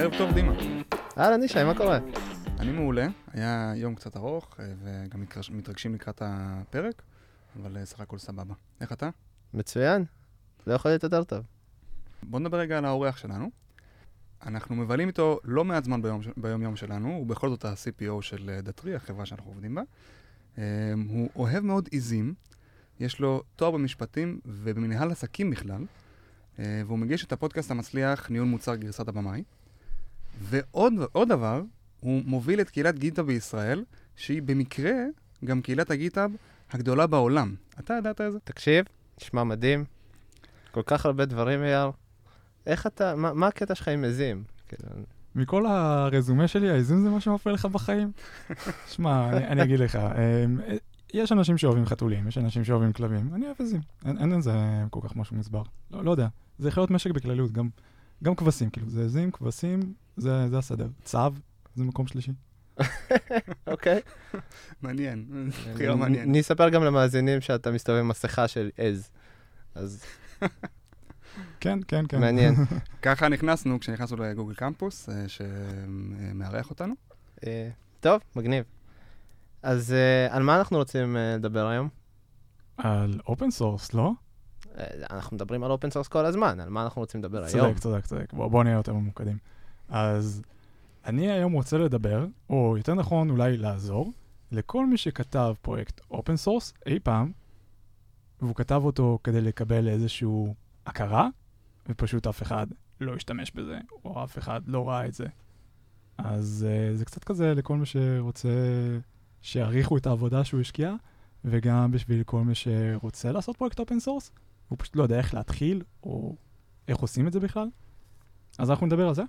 ערב טוב, דימה. אהלן, ישי, מה קורה? אני מעולה, היה יום קצת ארוך, אה, וגם מתרגש- מתרגשים לקראת הפרק, אבל אה, סך הכל סבבה. איך אתה? מצוין. לא יכול להיות יותר טוב. בוא נדבר רגע על האורח שלנו. אנחנו מבלים איתו לא מעט זמן ביום, ביום יום שלנו, הוא בכל זאת ה-CPO של אה, דתרי, החברה שאנחנו עובדים בה. הוא אוהב מאוד עיזים, יש לו תואר במשפטים ובמנהל עסקים בכלל, והוא מגיש את הפודקאסט המצליח ניהול מוצר גרסת הבמאי. ועוד עוד דבר, הוא מוביל את קהילת גיטאב בישראל, שהיא במקרה גם קהילת הגיטאב הגדולה בעולם. אתה ידעת את זה? תקשיב, נשמע מדהים. כל כך הרבה דברים, אייל. איך אתה, מה, מה הקטע שלך עם עזים? כאילו, מכל הרזומה שלי, האיזון זה מה שמפריע לך בחיים? שמע, אני, אני אגיד לך, אמ, יש אנשים שאוהבים חתולים, יש אנשים שאוהבים כלבים, אני אוהב עזים. אין, אין לזה כל כך משהו מוסבר. לא, לא יודע, זה יכול להיות משק בכלליות, גם, גם כבשים, כאילו, זה עזים, כבשים, זה, זה הסדר. צב, זה מקום שלישי. אוקיי. מעניין, בחירה מעניינת. אני אספר גם למאזינים שאתה מסתובב עם מסכה של עז. אז כן, כן, כן. מעניין. ככה נכנסנו כשנכנסנו לגוגל קמפוס, אה, שמארח אותנו. אה, טוב, מגניב. אז אה, על מה אנחנו רוצים לדבר היום? על open source, לא? אה, אנחנו מדברים על open source כל הזמן, על מה אנחנו רוצים לדבר היום? צודק, צודק, צודק. בוא, בוא נהיה יותר ממוקדים. אז אני היום רוצה לדבר, או יותר נכון אולי לעזור, לכל מי שכתב פרויקט open source אי פעם, והוא כתב אותו כדי לקבל איזושהי הכרה, ופשוט אף אחד לא השתמש בזה, או אף אחד לא ראה את זה. אז אה, זה קצת כזה לכל מי שרוצה שיעריכו את העבודה שהוא השקיע, וגם בשביל כל מי שרוצה לעשות פרויקט open source, הוא פשוט לא יודע איך להתחיל, או איך עושים את זה בכלל. אז אנחנו נדבר על זה.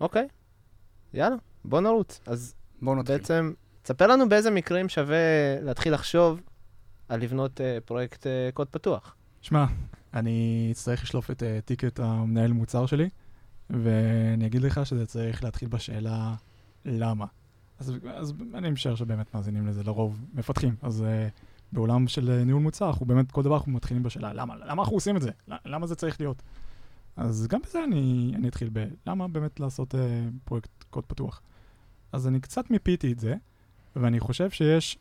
אוקיי. יאללה, בוא נרוץ. אז בואו נתחיל. בעצם, תספר לנו באיזה מקרים שווה להתחיל לחשוב על לבנות אה, פרויקט אה, קוד פתוח. שמע, אני אצטרך לשלוף את אה, ticket המנהל מוצר שלי, ואני אגיד לך שזה צריך להתחיל בשאלה למה. אז, אז אני משער שבאמת מאזינים לזה לרוב מפתחים. אז uh, בעולם של uh, ניהול מוצר, אנחנו באמת, כל דבר אנחנו מתחילים בשאלה למה, למה אנחנו עושים את זה? למה זה צריך להיות? אז גם בזה אני, אני אתחיל ב... למה באמת לעשות uh, פרויקט קוד פתוח? אז אני קצת מיפיתי את זה, ואני חושב שיש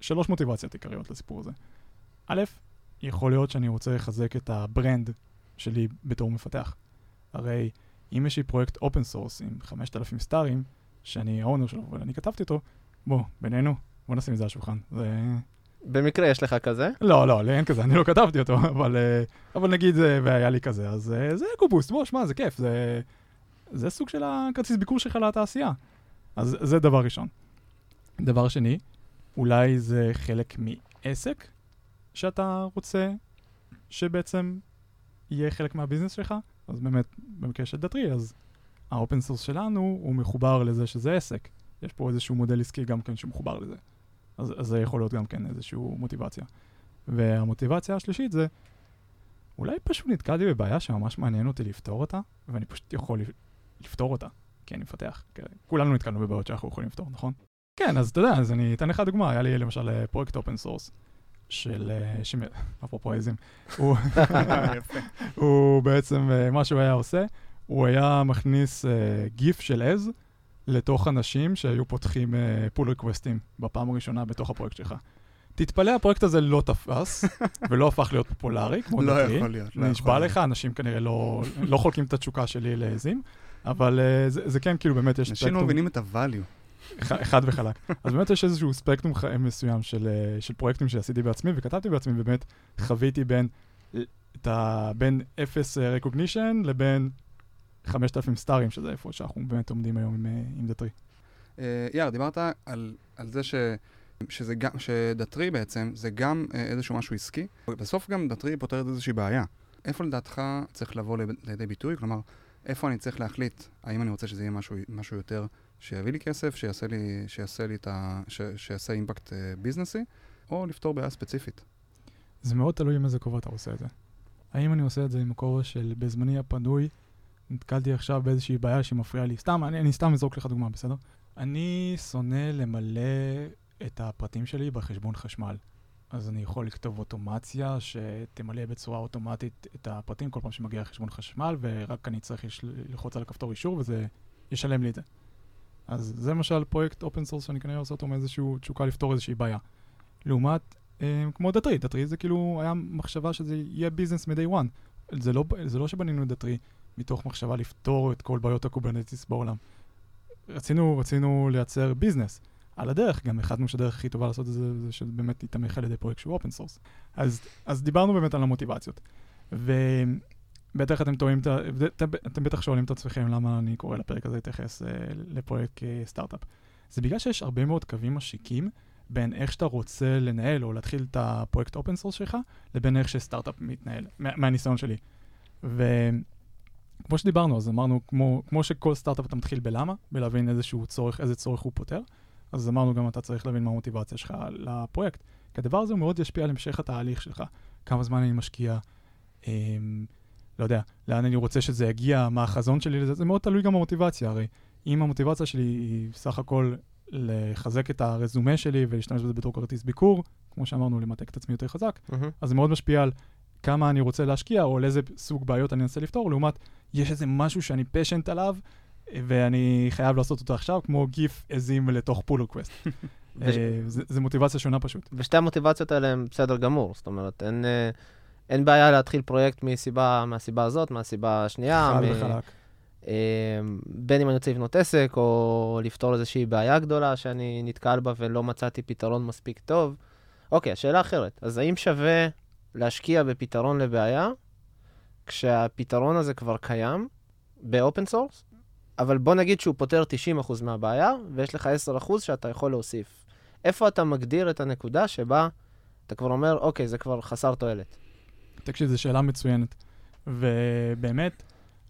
שלוש מוטיבציות עיקריות לסיפור הזה. א', יכול להיות שאני רוצה לחזק את ה brand שלי בתור מפתח. הרי אם יש לי פרויקט open source עם 5,000 סטארים, שאני ה owner שלו, ואני כתבתי אותו, בוא, בינינו, בוא נשים את זה על השולחן. זה... במקרה יש לך כזה? לא, לא, אין כזה, אני לא כתבתי אותו, אבל, אה, אבל נגיד זה, והיה לי כזה, אז אה, זה ego boost, בוא, שמע, זה כיף, זה, זה סוג של הכרטיס ביקור שלך לתעשייה. אז זה דבר ראשון. דבר שני, אולי זה חלק מעסק שאתה רוצה שבעצם יהיה חלק מה business שלך, אז באמת, במקרה של Datree, אז ה open source שלנו הוא מחובר לזה שזה עסק. יש פה איזשהו מודל עסקי גם כן שמחובר לזה. אז, אז זה יכול להיות גם כן איזושהי מוטיבציה. והמוטיבציה השלישית זה, אולי פשוט נתקלתי בבעיה שממש מעניין אותי לפתור אותה, ואני פשוט יכול לפתור אותה, כי אני מפתח. כולנו נתקלנו בבעיות שאנחנו יכולים לפתור, נכון? כן, אז אתה יודע, אז אני אתן לך דוגמה, היה לי למשל אה, פרויקט open source של, אה, אפרופו עיזים, הוא, בעצם, אה, מה שהוא היה עושה, הוא היה מכניס גיף של עז לתוך אנשים שהיו פותחים pull request ים בפעם הראשונה בתוך הפרויקט שלך. תתפלא, הפרויקט הזה לא תפס, ולא הפך להיות פופולרי, כמו לא דתי. יכול להיות. לא נשבע לך, אנשים כנראה לא, לא חולקים את התשוקה שלי לעזים, אבל אה, זה, זה כן, כאילו, באמת יש אנשים לא מבינים את ה-value. חד וחלק. אז באמת יש איזשהו ספקטרום מסוים של, אה, של פרויקטים שעשיתי בעצמי וכתבתי בעצמי, ובאמת חוויתי בין, ה, בין אפס אה, recognition לבין 5,000 סטארים, שזה איפה שאנחנו באמת עומדים היום עם, אה, עם דתרי. אה, יאר, דיברת על, על זה ש, שזה גם, שדתרי בעצם, זה גם אה, איזשהו משהו עסקי. בסוף גם דתרי פותרת איזושהי בעיה. איפה לדעתך צריך לבוא ליד- לידי ביטוי? כלומר, איפה אני צריך להחליט האם אני רוצה שזה יהיה משהו, משהו יותר שיביא לי כסף, שיעשה לי, שיעשה לי את ה... ש, שיעשה אימפקט ביזנסי, או לפתור בעיה ספציפית. זה מאוד תלוי עם איזה כובע אתה עושה את זה. האם אני עושה את זה עם הכובע של בזמני הפנוי, נתקלתי עכשיו באיזושהי בעיה שמפריעה לי, סתם, אני, אני סתם אזרוק לך דוגמה, בסדר? אני שונא למלא את הפרטים שלי בחשבון חשמל. אז אני יכול לכתוב אוטומציה שתמלא בצורה אוטומטית את הפרטים כל פעם שמגיע חשבון חשמל, ורק אני צריך יש- ללחוץ על הכפתור אישור וזה ישלם לי את זה. אז זה למשל פרויקט open source שאני כנראה עושה אותו מאיזושהי תשוקה לפתור איזושהי בעיה. לעומת, אה, כמו Datree, Datree זה כאילו היה מחשבה שזה יהיה business מ-day one. זה לא, זה לא שבנינו Datree מתוך מחשבה לפתור את כל בעיות ה Kubernetes בעולם. רצינו, רצינו לייצר business. על הדרך, גם החלטנו שהדרך הכי טובה לעשות את זה, זה שבאמת יתמך על ידי פרויקט שהוא open source. אז, אז דיברנו באמת על המוטיבציות. ובטח אתם טועים, אתם, בטח שואלים את עצמכם למה אני קורא לפרק הזה להתייחס אה, לפרויקט כסטארט-אפ. זה בגלל שיש הרבה מאוד קווים משיקים בין איך שאתה רוצה לנהל או להתחיל את הפרויקט open source שלך, לבין איך שסטארט-אפ מתנהל, מה, מהניסיון שלי. וכמו שדיברנו, אז אמרנו, כמו, כמו שכל סטארט-אפ אתה מתחיל בלמה, בלהבין איזשהו צורך, איזה צורך הוא פותר, אז אמרנו גם אתה צריך להבין מה המוטיבציה שלך לפרויקט. כי הדבר הזה מאוד ישפיע על המשך התהליך שלך. כמה זמן אני משקיע, אמ, לא יודע, לאן אני רוצה שזה יגיע, מה החזון שלי לזה, זה מאוד תלוי גם במוטיבציה. הרי אם המוטיבציה שלי היא סך הכל לחזק את הרזומה שלי ולהשתמש בזה בתור כרטיס ביקור, כמו שאמרנו, למתק את עצמי יותר חזק, מהמם. אז זה מאוד משפיע על כמה אני רוצה להשקיע, או על איזה סוג בעיות אני אנסה לפתור, לעומת יש איזה משהו שאני פשנט עליו, ואני חייב לעשות אותו עכשיו, כמו גיף עזים לתוך pull request. וש- זה, מוטיבציה שונה פשוט. ושתי המוטיבציות האלה הן בסדר גמור, זאת אומרת, אין, אה, אין בעיה להתחיל פרויקט מסיבה, מהסיבה הזאת, מהסיבה השנייה. חד מ- וחלק. אה, בין אם אני רוצה לבנות עסק, או לפתור איזושהי בעיה גדולה שאני נתקל בה ולא מצאתי פתרון מספיק טוב. אוקיי, השאלה אחרת. אז האם שווה להשקיע בפתרון לבעיה, כשהפתרון הזה כבר קיים ב open source, אבל בוא נגיד שהוא פותר 90% מהבעיה, ויש לך 10% שאתה יכול להוסיף. איפה אתה מגדיר את הנקודה שבה אתה כבר אומר, אוקיי, זה כבר חסר תועלת. תקשיב, זו שאלה מצוינת. ובאמת,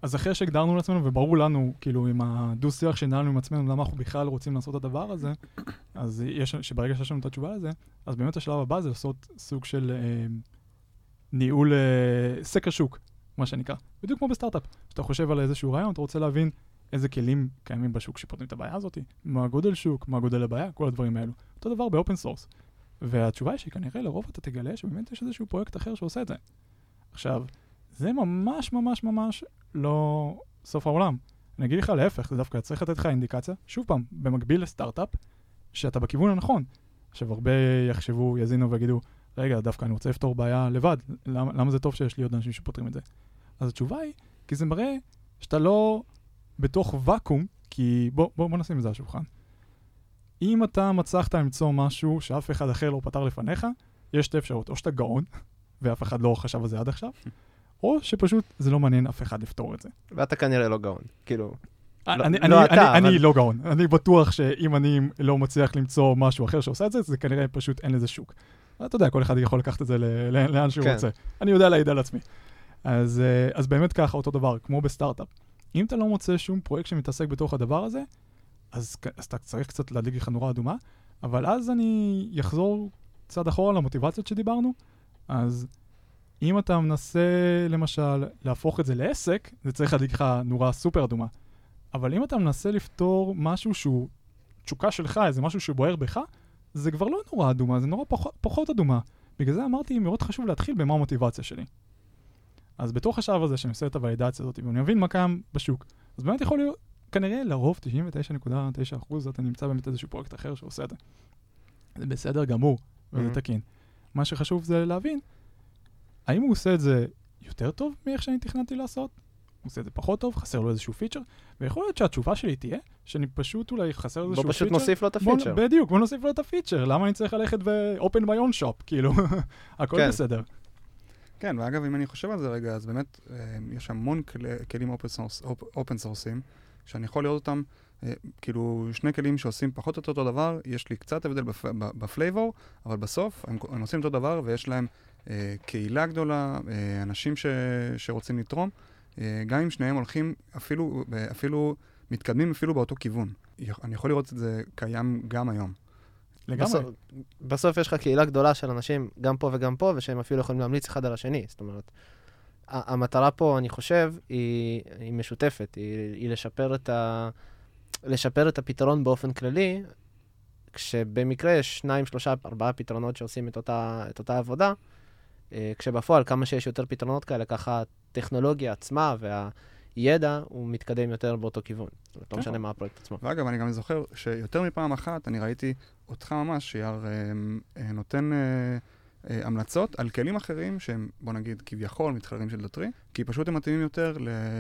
אז אחרי שהגדרנו לעצמנו, וברור לנו, כאילו, עם הדו-שיח שניהלנו עם עצמנו, למה אנחנו בכלל רוצים לעשות את הדבר הזה, אז יש, שברגע שיש לנו את התשובה לזה, אז באמת השלב הבא זה לעשות סוג של אה, ניהול, אה, סקר שוק, מה שנקרא. בדיוק כמו בסטארט-אפ. כשאתה חושב על איזשהו רעיון, אתה רוצה להבין איזה כלים קיימים בשוק שפותרים את הבעיה הזאת, מה הגודל שוק, מה גודל הבעיה, כל הדברים האלו. אותו דבר ב open source. והתשובה היא שכנראה לרוב אתה תגלה שבאמת יש איזשהו פרויקט אחר שעושה את זה. עכשיו, זה ממש ממש ממש לא סוף העולם. אני אגיד לך להפך, זה דווקא צריך לתת לך אינדיקציה, שוב פעם, במקביל לסטארט-אפ, שאתה בכיוון הנכון. עכשיו, הרבה יחשבו, יזינו ויגידו, רגע, דווקא אני רוצה לפתור בעיה לבד, למה, למה זה טוב שיש לי עוד אנשים שפותרים את זה? אז התשובה היא, כי זה מראה שאתה לא בתוך ואקום, כי בוא, בוא, בוא נשים את זה על השולחן. אם אתה מצלחת למצוא משהו שאף אחד אחר לא פתר לפניך, יש שתי אפשרויות, או שאתה גאון, ואף אחד לא חשב על זה עד עכשיו, או שפשוט זה לא מעניין אף אחד לפתור את זה. ואתה כנראה לא גאון. כאילו, לא- אני, לא אני, אתה, אני, אבל- אני לא גאון, אני בטוח שאם אני לא מצליח למצוא משהו אחר שעושה את זה, זה כנראה פשוט אין לזה שוק. אתה יודע, כל אחד יכול לקחת את זה לאן שהוא כן. רוצה. אני יודע להעיד על עצמי. אז, אה, אז באמת ככה, אותו דבר, כמו בסטארט-אפ. אם אתה לא מוצא שום פרויקט שמתעסק בתוך הדבר הזה, אז, אז אתה צריך קצת להדליק לך נורה אדומה, אבל אז אני אחזור צעד אחורה למוטיבציות שדיברנו. אז אם אתה מנסה, למשל, להפוך את זה לעסק, זה צריך להדליק לך נורה סופר אדומה. אבל אם אתה מנסה לפתור משהו שהוא תשוקה שלך, איזה משהו שבוער בך, זה כבר לא נורה אדומה, זה נורא פח, פחות אדומה. בגלל זה אמרתי, מאוד חשוב להתחיל במה המוטיבציה שלי. אז בתוך השלב הזה שאני עושה את הוולידציה הזאת, ואני מבין מה קיים בשוק, אז באמת יכול להיות, כנראה לרוב 99.9% אתה נמצא באמת איזשהו פרויקט אחר שעושה את זה. זה בסדר גמור, וזה Mhm. תקין. מה שחשוב זה להבין, האם הוא עושה את זה יותר טוב מאיך שאני תכננתי לעשות? עושה את זה פחות טוב, חסר לו איזשהו feature, ויכול להיות שהתשובה שלי תהיה שאני פשוט אולי חסר איזשהו בוא feature. פשוט נוסיף לו את בוא- ה feature. בדיוק, בוא נוסיף לו את ה feature, למה אני צריך ללכת ו-open my own shop, כאילו, הכל כן. בסדר. כן, ואגב, אם אני חושב על זה רגע, אז באמת, אה, יש המון כל, כלים open source ים, שאני יכול לראות אותם, אה, כאילו, שני כלים שעושים פחות או יותר אותו דבר, יש לי קצת הבדל בפ, ב- ב flavor, אבל בסוף הם, הם עושים אותו דבר ויש להם אה, קהילה גדולה, אה, אנשים ש, שרוצים לתרום, גם אם שניהם הולכים, אפילו, אפילו מתקדמים אפילו באותו כיוון. אני יכול לראות את זה קיים גם היום. לגמרי. בסוף, בסוף יש לך קהילה גדולה של אנשים, גם פה וגם פה, ושהם אפילו יכולים להמליץ אחד על השני. זאת אומרת, המטרה פה, אני חושב, היא, היא משותפת, היא, היא לשפר, את ה, לשפר את הפתרון באופן כללי, כשבמקרה יש שניים, שלושה, ארבעה פתרונות שעושים את אותה, את אותה עבודה, אה, כשבפועל כמה שיש יותר פתרונות כאלה, ככה הטכנולוגיה עצמה והידע הוא מתקדם יותר באותו כיוון. לא כן. משנה מה הפרויקט עצמו. ואגב, אני גם זוכר שיותר מפעם אחת אני ראיתי אותך ממש, שיער, אה, אה, נותן אה, המלצות על כלים אחרים שהם, בוא נגיד, כביכול מתחרים של דתרי, כי פשוט הם מתאימים יותר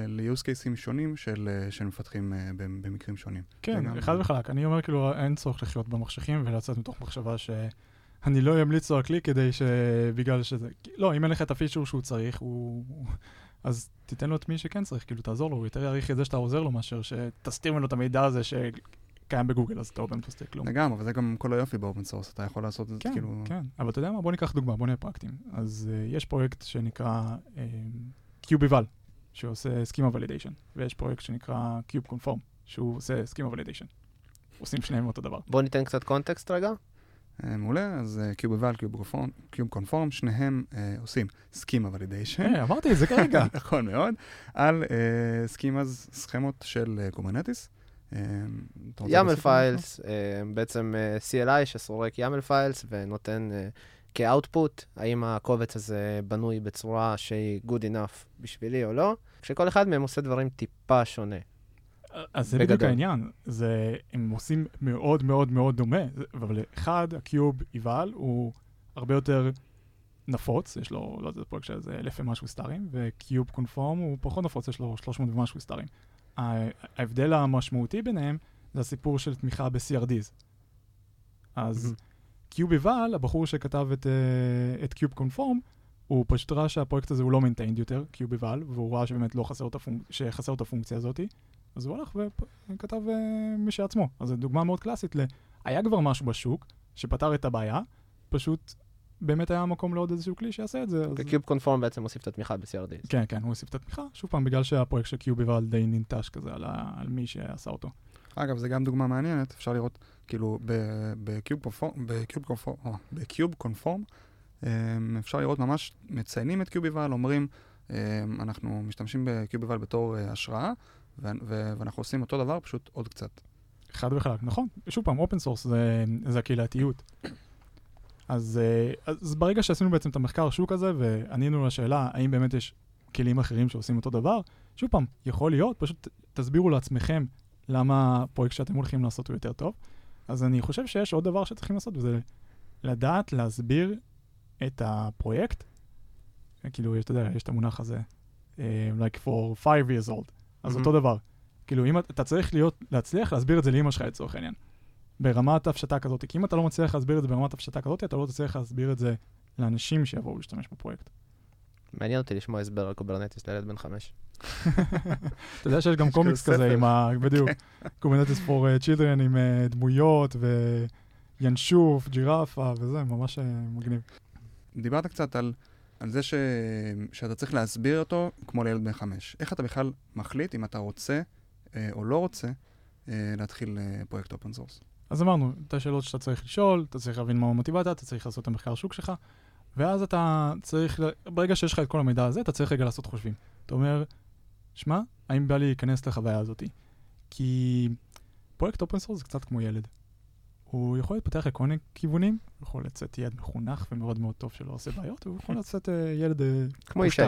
ל-use cases שונים של, של מפתחים במ- במקרים שונים. כן, חד וחלק. אני אומר כאילו, אין צורך לחיות במחשכים ולצאת מתוך מחשבה שאני לא אמליץ לו על כלי כדי ש... בגלל שזה... לא, אם אין לך את ה feature שהוא צריך, הוא... אז תיתן לו את מי שכן צריך, כאילו, תעזור לו, הוא יותר יעריך את זה שאתה עוזר לו מאשר שתסתיר ממנו את המידע הזה שקיים בגוגל, אז אתה באמת עושה כלום. לגמרי, וזה גם כל היופי ב open source, אתה יכול לעשות את זה כן, כאילו... כן, אבל אתה יודע מה? בוא ניקח דוגמה, בוא נהיה פרקטיים. אז אה, יש פרויקט שנקרא אה, שעושה schema validation, ויש פרויקט שנקרא kubeconform, שהוא עושה schema validation. עושים שניהם אותו דבר. בואו ניתן קצת context רגע. אה, מעולה, אז kubeval, kubeconform, שניהם אה, עושים schema validation. היי, אמרתי את זה כרגע. נכון מאוד, על אה, schemas, סכמות של אה, Kubernetes. אה, על משהו? files, בעצם אה, CLI שסורק YAML files ונותן אה, כ output, האם הקובץ הזה בנוי בצורה שהיא good enough בשבילי או לא, כשכל אחד מהם עושה דברים טיפה שונה. אז זה בדיוק. העניין, זה, הם עושים מאוד מאוד מאוד דומה, אבל אחד, ה kubeval, הוא הרבה יותר נפוץ, יש לו, לא יודע, פרויקט של איזה אלף ומשהו star ים, ו kubeconform הוא פחות נפוץ, יש לו 300 ומשהו star ים. ההבדל המשמעותי ביניהם זה הסיפור של תמיכה ב-CRDs. אז. kubeval, הבחור שכתב את, אה, את kubeconform, הוא פשוט ראה שהפרויקט הזה הוא לא maintained יותר, kubeval, והוא ראה שבאמת לא חסר את הפונק... שחסר את הפונקציה הזאת, אז הוא הלך וכתב אה, משל עצמו. אז זו דוגמה מאוד קלאסית ל... היה כבר משהו בשוק שפתר את הבעיה, פשוט באמת היה מקום לעוד איזשהו כלי שיעשה את זה. אז... kubeconform בעצם מוסיף את התמיכה ב-CRD. כן, כן, הוא הוסיף את התמיכה, שוב פעם, בגלל שהפרויקט של kubeval די ננטש כזה על, ה... על מי שעשה אותו. אגב, זו גם דוגמה מעניינת, אפשר לראות, כאילו, ב- ב kubeconform, ב kubeconform, conform, אמ, אפשר לראות ממש, מציינים את kubeval, אומרים, אמ, אנחנו משתמשים ב kubeval בתור אה, השראה, ואנחנו עושים אותו דבר, פשוט עוד קצת. חד וחלק, נכון. שוב פעם, open source זה, זה הקהילתיות. אז, אה, אז ברגע שעשינו בעצם את המחקר שוק הזה, וענינו לשאלה האם באמת יש כלים אחרים שעושים אותו דבר, שוב פעם, יכול להיות, פשוט תסבירו לעצמכם למה הפרויקט שאתם הולכים לעשות הוא יותר טוב. אז אני חושב שיש עוד דבר שצריכים לעשות, וזה לדעת להסביר את הפרויקט. כאילו, אתה יודע, יש את המונח הזה, אה, like for five years old. אז. אותו דבר. כאילו, אם אתה- צריך להיות, להצליח להסביר את זה לאמא שלך לצורך העניין. ברמת הפשטה כזאת. כי אם אתה לא מצליח להסביר את זה ברמת הפשטה כזאת, אתה לא תצליח להסביר את זה לאנשים שיבואו להשתמש בפרויקט. מעניין אותי לשמוע הסבר על Kubernetes לילד בן חמש. אתה יודע שיש גם קומיקס כזה. עם ה... בדיוק. Kubernetes for children עם אה, דמויות וינשוף, ג'ירפה וזה, ממש אה, מגניב. דיברת קצת על, על זה ש, שאתה צריך להסביר אותו כמו לילד בן חמש. איך אתה בכלל מחליט אם אתה רוצה אה, או לא רוצה אה, להתחיל אה, פרויקט open source? אז אמרנו, את השאלות שאתה צריך לשאול, אתה צריך להבין מה המוטיבציה, אתה צריך לעשות את המחקר שוק שלך, ואז אתה צריך, ברגע שיש לך את כל המידע הזה, אתה צריך רגע לעשות חושבים. אתה אומר, שמע, האם בא לי להיכנס לחוויה הזאת? כי פרויקט open source זה קצת כמו ילד. הוא יכול להתפתח לכל מיני כיוונים, הוא יכול לצאת ילד מחונך ומאוד מאוד טוב שלא עושה בעיות, והוא יכול לצאת ילד כמו ישי.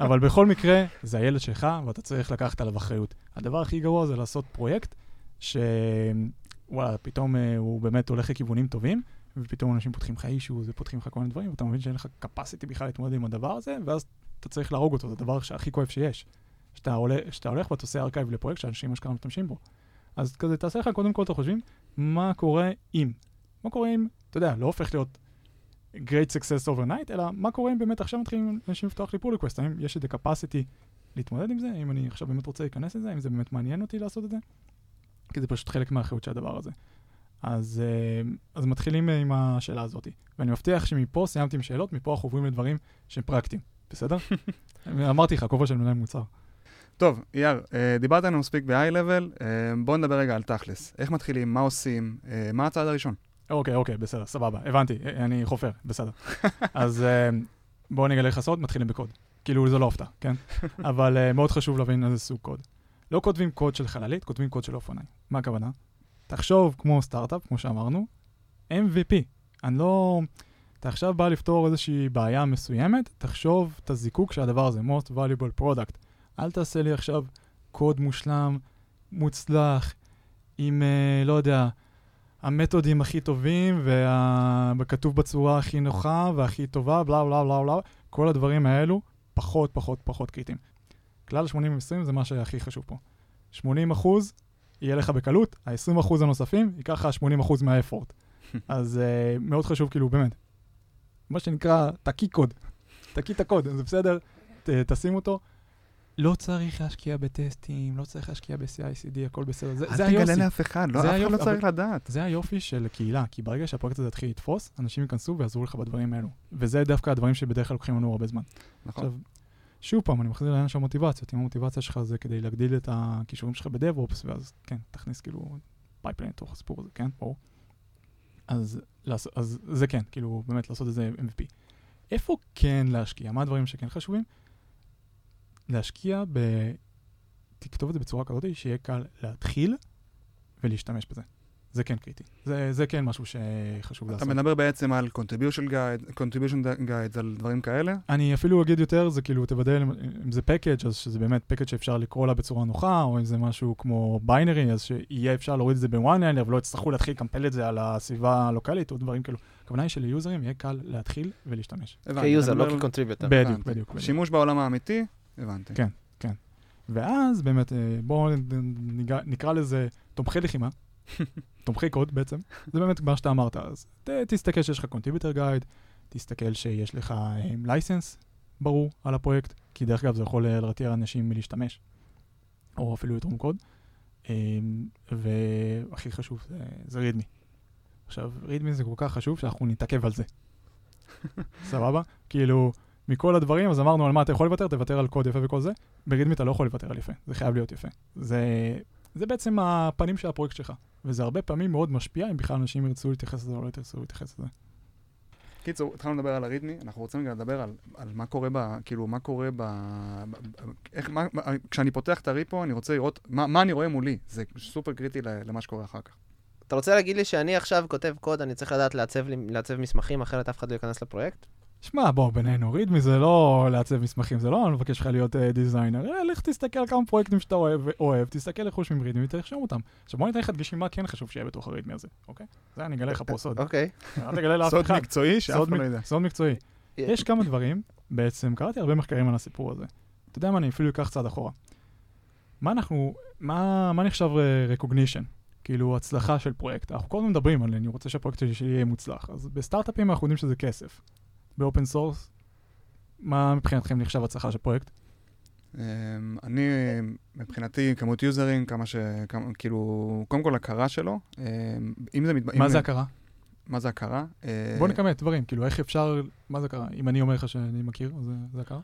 אבל בכל מקרה, זה הילד שלך, ואתה צריך לקחת עליו אחריות. הדבר הכי גרוע זה לעשות פרויקט שוואלה, פתאום אה, הוא באמת הולך לכיוונים טובים, ופתאום אנשים פותחים לך issue, ופותחים לך כל מיני דברים, ואתה מבין שאין לך capacity בכלל להתמודד עם הדבר הזה, ואז אתה צריך להרוג אותו, זה הדבר שהכי כואב שיש. שאתה עולה- שאתה הולך ואתה עושה archive לפרויקט שאנשים אשכרה משתמשים בו. אז כזה, תעשה לך קודם כל את החושבים, מה קורה אם? מה קורה אם, אתה יודע, לא הופך להיות great success overnight, אלא מה קורה אם באמת עכשיו מתחילים אנשים לפתוח לי pull request, האם יש את ה-capacity להתמודד עם זה, אם אני עכשיו באמת רוצה להיכנס לזה, אם זה באמת מעניין אותי לעשות את זה, כי זה פשוט חלק מהאחריות של הדבר הזה. אז, אה, אז מתחילים אה, עם השאלה הזאת, ואני מבטיח שמפה סיימתי עם שאלות, מפה אנחנו עוברים לדברים שהם פרקטיים, בסדר? אמרתי לך, כובע של מנהל מוצר. טוב, אייר, אה, דיברת עלינו מספיק ב-high level, אה, בוא נדבר רגע על תכלס. איך מתחילים, מה עושים, אה, מה הצעד הראשון? אוקיי, אוקיי, בסדר, סבבה, הבנתי, אני חופר, בסדר. אז בואו נגלה לך סוד, מתחילים בקוד. כאילו, זה לא הפתעה, כן? אבל מאוד חשוב להבין איזה סוג קוד. לא כותבים קוד של חללית, כותבים קוד של אופניים. מה הכוונה? תחשוב כמו סטארט-אפ, כמו שאמרנו, MVP. אני לא... אתה עכשיו בא לפתור איזושהי בעיה מסוימת, תחשוב את הזיקוק של הדבר הזה, most valuable product. אל תעשה לי עכשיו קוד מושלם, מוצלח, עם, uh, לא יודע, המתודים הכי טובים, וכתוב בצורה הכי נוחה והכי טובה, בלה בלה בלה בלה, כל הדברים האלו פחות, פחות, פחות קריטיים. כלל 80-20 זה מה שהכי חשוב פה. 80 אחוז יהיה לך בקלות, ה-20 אחוז הנוספים ייקח לך 80 אחוז מהאפורט. אז uh, מאוד חשוב, כאילו, באמת, מה שנקרא, תקי קוד. תקיא את הקוד, זה בסדר, ת, תשים אותו. לא צריך להשקיע בטסטים, לא צריך להשקיע ב-CICD, הכל בסדר. זה, זה אל היופי. תגלה לאף אחד, לא, אף אחד לא צריך אבל- לדעת. זה היופי של קהילה, כי ברגע שהפרויקט הזה יתחיל לתפוס, אנשים ייכנסו ויעזרו לך בדברים האלו. וזה דווקא הדברים שבדרך כלל לוקחים לנו הרבה זמן. נכון. עכשיו, שוב פעם, אני מחזיר לעניין של המוטיבציות. אם המוטיבציה שלך זה כדי להגדיל את הכישורים שלך ב DevOps, ואז כן, תכניס כאילו pipeline לתוך הסיפור הזה, כן? ברור. אז, לעשות- אז זה כן, כאילו, באמת לעשות איזה MVP. איפה כן להשקיע? מה הדברים שכן חשובים? להשקיע ב... תכתוב את זה בצורה כזאת שיהיה קל להתחיל ולהשתמש בזה. זה כן קריטי. זה, זה כן משהו שחשוב אתה לעשות. מדבר בעצם על contribution guide, contribution guides, על דברים כאלה? אני אפילו אגיד יותר, זה כאילו, תוודא אם אם זה פקאג', אז שזה באמת פקאג' שאפשר לקרוא לה בצורה נוחה, או אם זה משהו כמו ביינרי, אז שיהיה אפשר להוריד את זה liner, ולא יצטרכו להתחיל לקמפל את זה על הסביבה הלוקאלית, או דברים כאלו. הכוונה היא שליוזרים יהיה קל להתחיל ולהשתמש. כיוזר, אתה לא כ contributor. בדיוק. בדיוק. שימוש בעולם האמיתי, הבנתי. כן. ואז באמת, אה, בואו נקרא לזה תומכי לחימה, תומכי קוד בעצם, זה באמת מה שאתה אמרת. אז ת, תסתכל שיש לך contributor guide, תסתכל שיש לך license ברור על הפרויקט, כי דרך אגב זה יכול אה, להרתיע אנשים מלהשתמש, או אפילו לתרום קוד. אה, והכי חשוב זה, זה רידמי. עכשיו, רידמי זה כל כך חשוב שאנחנו נתעכב על זה. סבבה? כאילו, מכל הדברים, אז אמרנו על מה אתה יכול לוותר, תוותר על קוד יפה וכל זה. ברידמי אתה לא יכול לוותר על יפה, זה חייב להיות יפה. זה, זה בעצם הפנים של הפרויקט שלך, וזה הרבה פעמים מאוד משפיע אם בכלל אנשים ירצו להתייחס לזה או לא ירצו להתייחס לזה. קיצור, התחלנו לדבר על הרידמי, אנחנו רוצים רגע לדבר על, על מה קורה ב... כאילו, מה קורה ב... ב- ב- איך, מה, מה, כשאני פותח את הריפו, אני רוצה לראות מה, מה אני רואה מולי. זה סופר קריטי למה שקורה אחר כך. אתה רוצה להגיד לי שאני עכשיו כותב קוד, אני צריך לדעת לעצב, לעצב מסמכים, אחרת אף אחד לא ייכנס לפרויקט? שמע, בוא, בינינו, רידמי זה לא לעצב מסמכים, זה לא מבקש לך להיות דיזיינר, אה, לך תסתכל על כמה פרויקטים שאתה אוהב, אוהב תסתכל איך חושבים רידמי ותרשום אותם. עכשיו בוא ניתן לך דגשים מה כן חשוב שיהיה בתוך הרידמי הזה, אוקיי? זה אני אגלה לך פה סוד. אוקיי. אל תגלה לאף סוד אחד. מקצועי שאף סוד אחד לא יודע. סוד מקצועי. יש כמה דברים, בעצם קראתי הרבה מחקרים על הסיפור הזה. אתה יודע מה, אני אפילו אקח צעד אחורה. מה אנחנו, מה, מה נחשב אה, recognition? כאילו הצלחה של פרויקט. אנחנו כל הזמן מדברים על אני רוצה שהפרויקט שלי יהיה מוצלח. אז בסטארט-אפים אנחנו יודעים שזה כסף. ב open source, מה מבחינתכם נחשב הצלחה של פרויקט? אמ, אני, מבחינתי, כמות יוזרים, כמה ש... כמה, כאילו, קודם כל הכרה שלו. אמ, אם זה... מת- אם מה זה הכרה? מה זה הכרה? אה, בוא נכמת דברים, כאילו איך אפשר, מה זה הכרה? אם אני אומר לך שאני מכיר, אז זה- זה הכרה?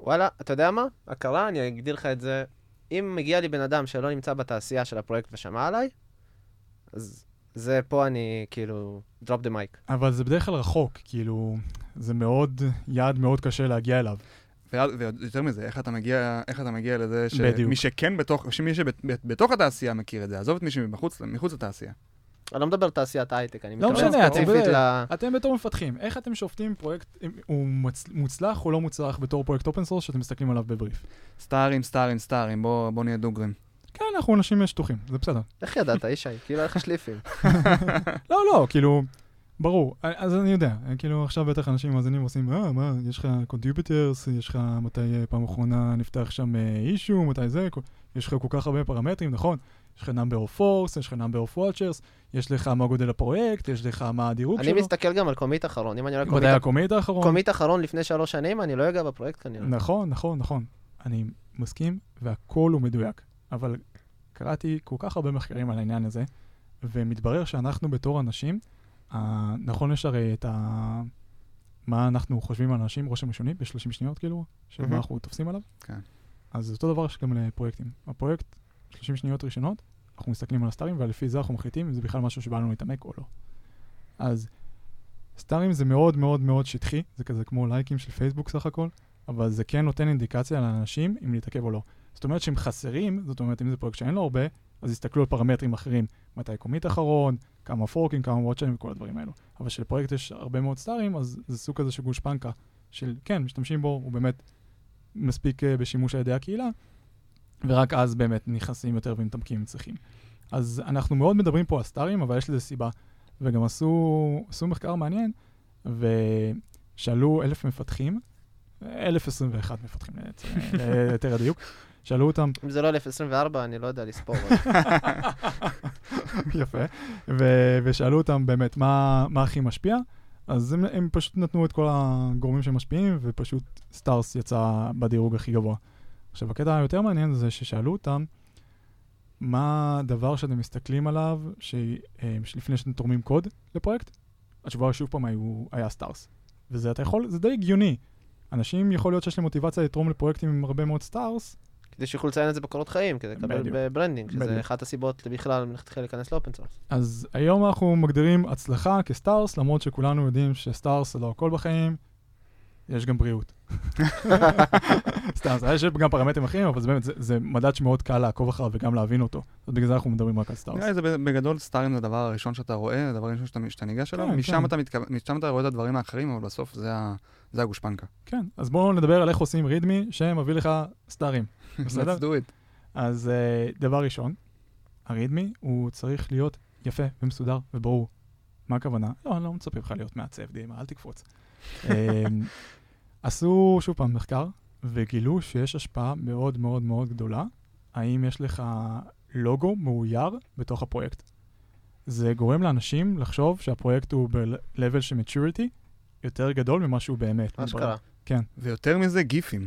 וואלה, אתה יודע מה? הכרה, אני אגדיר לך את זה. אם מגיע לי בן אדם שלא נמצא בתעשייה של הפרויקט ושמע עליי, אז זה פה אני כאילו, drop the mic. אבל זה בדרך כלל רחוק, כאילו, זה מאוד, יעד מאוד קשה להגיע אליו. ויותר מזה, איך אתה מגיע, איך אתה מגיע לזה בדיוק. שמי שכן בתוך, שמי שבתוך התעשייה מכיר את זה, עזוב את מי שמחוץ מחוץ לתעשייה. אני לא מדבר על תעשיית ההייטק, אני לא מתכוון ספציפית. ל... אתם בתור מפתחים, איך אתם שופטים פרויקט, הוא מוצ- מוצלח או לא מוצלח בתור פרויקט open source שאתם מסתכלים עליו בבריף? סטארים, סטארים, סטארים, בוא, בוא נהיה דוגרים. כן, אנחנו אנשים שטוחים, זה בסדר. איך ידעת, ישי? כאילו, איך שליפים? לא, לא, כאילו, ברור, אז אני יודע, כאילו עכשיו בטח אנשים מאזינים ועושים, אה, מה, יש לך contributors, יש לך מתי אה, פעם אחרונה נפתח שם issue, מתי זה, יש לך כל כך הרבה פרמטרים, נכון? יש לך number of forks, יש לך number of watchers, יש לך מה גודל הפרויקט, יש לך מה הדירוג אני שלו. מסתכל גם על commit אחרון. אם אני מתי commit- ה commit האחרון? commit אחרון לפני שלוש שנים, אני לא אגע בפרויקט כנראה. נכון, נכון, נכון. אני מסכים, והכל הוא מדויק. אבל קראתי כל כך הרבה מחקרים על העניין הזה, ומתברר שאנחנו בתור אנשים, אה, נכון יש הרי את ה... מה אנחנו חושבים על אנשים, רושם ראשוני, ב-30 שניות כאילו, של. מה אנחנו תופסים עליו. כן. אז זה אותו דבר יש גם לפרויקטים. הפרויקט, 30 שניות ראשונות, אנחנו מסתכלים על הסטארים, ולפי זה אנחנו מחליטים אם זה בכלל משהו שבא לנו להתעמק או לא. אז סטארים זה מאוד מאוד מאוד שטחי, זה כזה כמו לייקים של פייסבוק סך הכל, אבל זה כן נותן אינדיקציה לאנשים אם להתעכב או לא. זאת אומרת שהם חסרים, זאת אומרת, אם זה פרויקט שאין לו הרבה, אז יסתכלו על פרמטרים אחרים, מתי קומיט אחרון, כמה פורקים, כמה וואטשנים וכל הדברים האלו. אבל כשלפרויקט יש הרבה מאוד סטארים, אז זה סוג כזה של גושפנקה, של כן, משתמשים בו, הוא באמת מספיק אה, בשימוש על ידי הקהילה, ורק אז באמת נכנסים יותר ומתעמקים אם צריכים. אז אנחנו מאוד מדברים פה על סטארים, אבל יש לזה סיבה. וגם עשו, עשו מחקר מעניין, ושאלו אלף מפתחים, 1021 מפתחים ליתר הדיוק, שאלו אותם... אם זה לא 1024, אני לא יודע לספור. יפה. ו- ושאלו אותם באמת מה, מה הכי משפיע, אז הם, הם פשוט נתנו את כל הגורמים שמשפיעים, ופשוט stars יצא בדירוג הכי גבוה. עכשיו, הקטע היותר מעניין זה ששאלו אותם, מה הדבר שאתם מסתכלים עליו ש... אה, שלפני שאתם תורמים קוד לפרויקט? התשובה שוב פעם היו, היה stars. וזה אתה יכול, זה די הגיוני. אנשים יכול להיות שיש להם מוטיבציה לתרום לפרויקטים עם הרבה מאוד stars. כדי שיוכלו לציין את זה בקורות חיים, כדי לקבל. ב branding, שזה בדיוק. אחת הסיבות בכלל מלכתחילה להיכנס ל open source. אז היום אנחנו מגדירים הצלחה כ stars, למרות שכולנו יודעים ש stars זה לא הכל בחיים, יש גם בריאות. סתם, זה יש גם פרמטרים אחרים, אבל זה באמת, זה, זה מדד שמאוד קל לעקוב אחריו וגם להבין אותו. אז בגלל זה אנחנו מדברים רק על stars. נראה לי זה בגדול star ים זה הדבר הראשון שאתה רואה, הדבר הראשון שאתה, שאתה ניגש אליו, כן, משם כן. אתה. משם אתה רואה את הדברים האחרים, אבל בסוף זה, ה... זה הגושפנקה. כן, אז בואו נדבר על איך עושים רידמי שמביא לך סטארים. בסדר? Let's do it. אז uh, דבר ראשון, הרידמי הוא צריך להיות יפה ומסודר וברור. מה הכוונה? לא, אני לא מצפה לך להיות מעצב, דימה, אל תקפוץ. עשו שוב פעם מחקר, וגילו שיש השפעה מאוד מאוד מאוד גדולה, האם יש לך לוגו מאויר בתוך הפרויקט. זה גורם לאנשים לחשוב שהפרויקט הוא ב-level של maturity יותר גדול ממה שהוא באמת. אשכרה. כן. ויותר מזה, גיפים.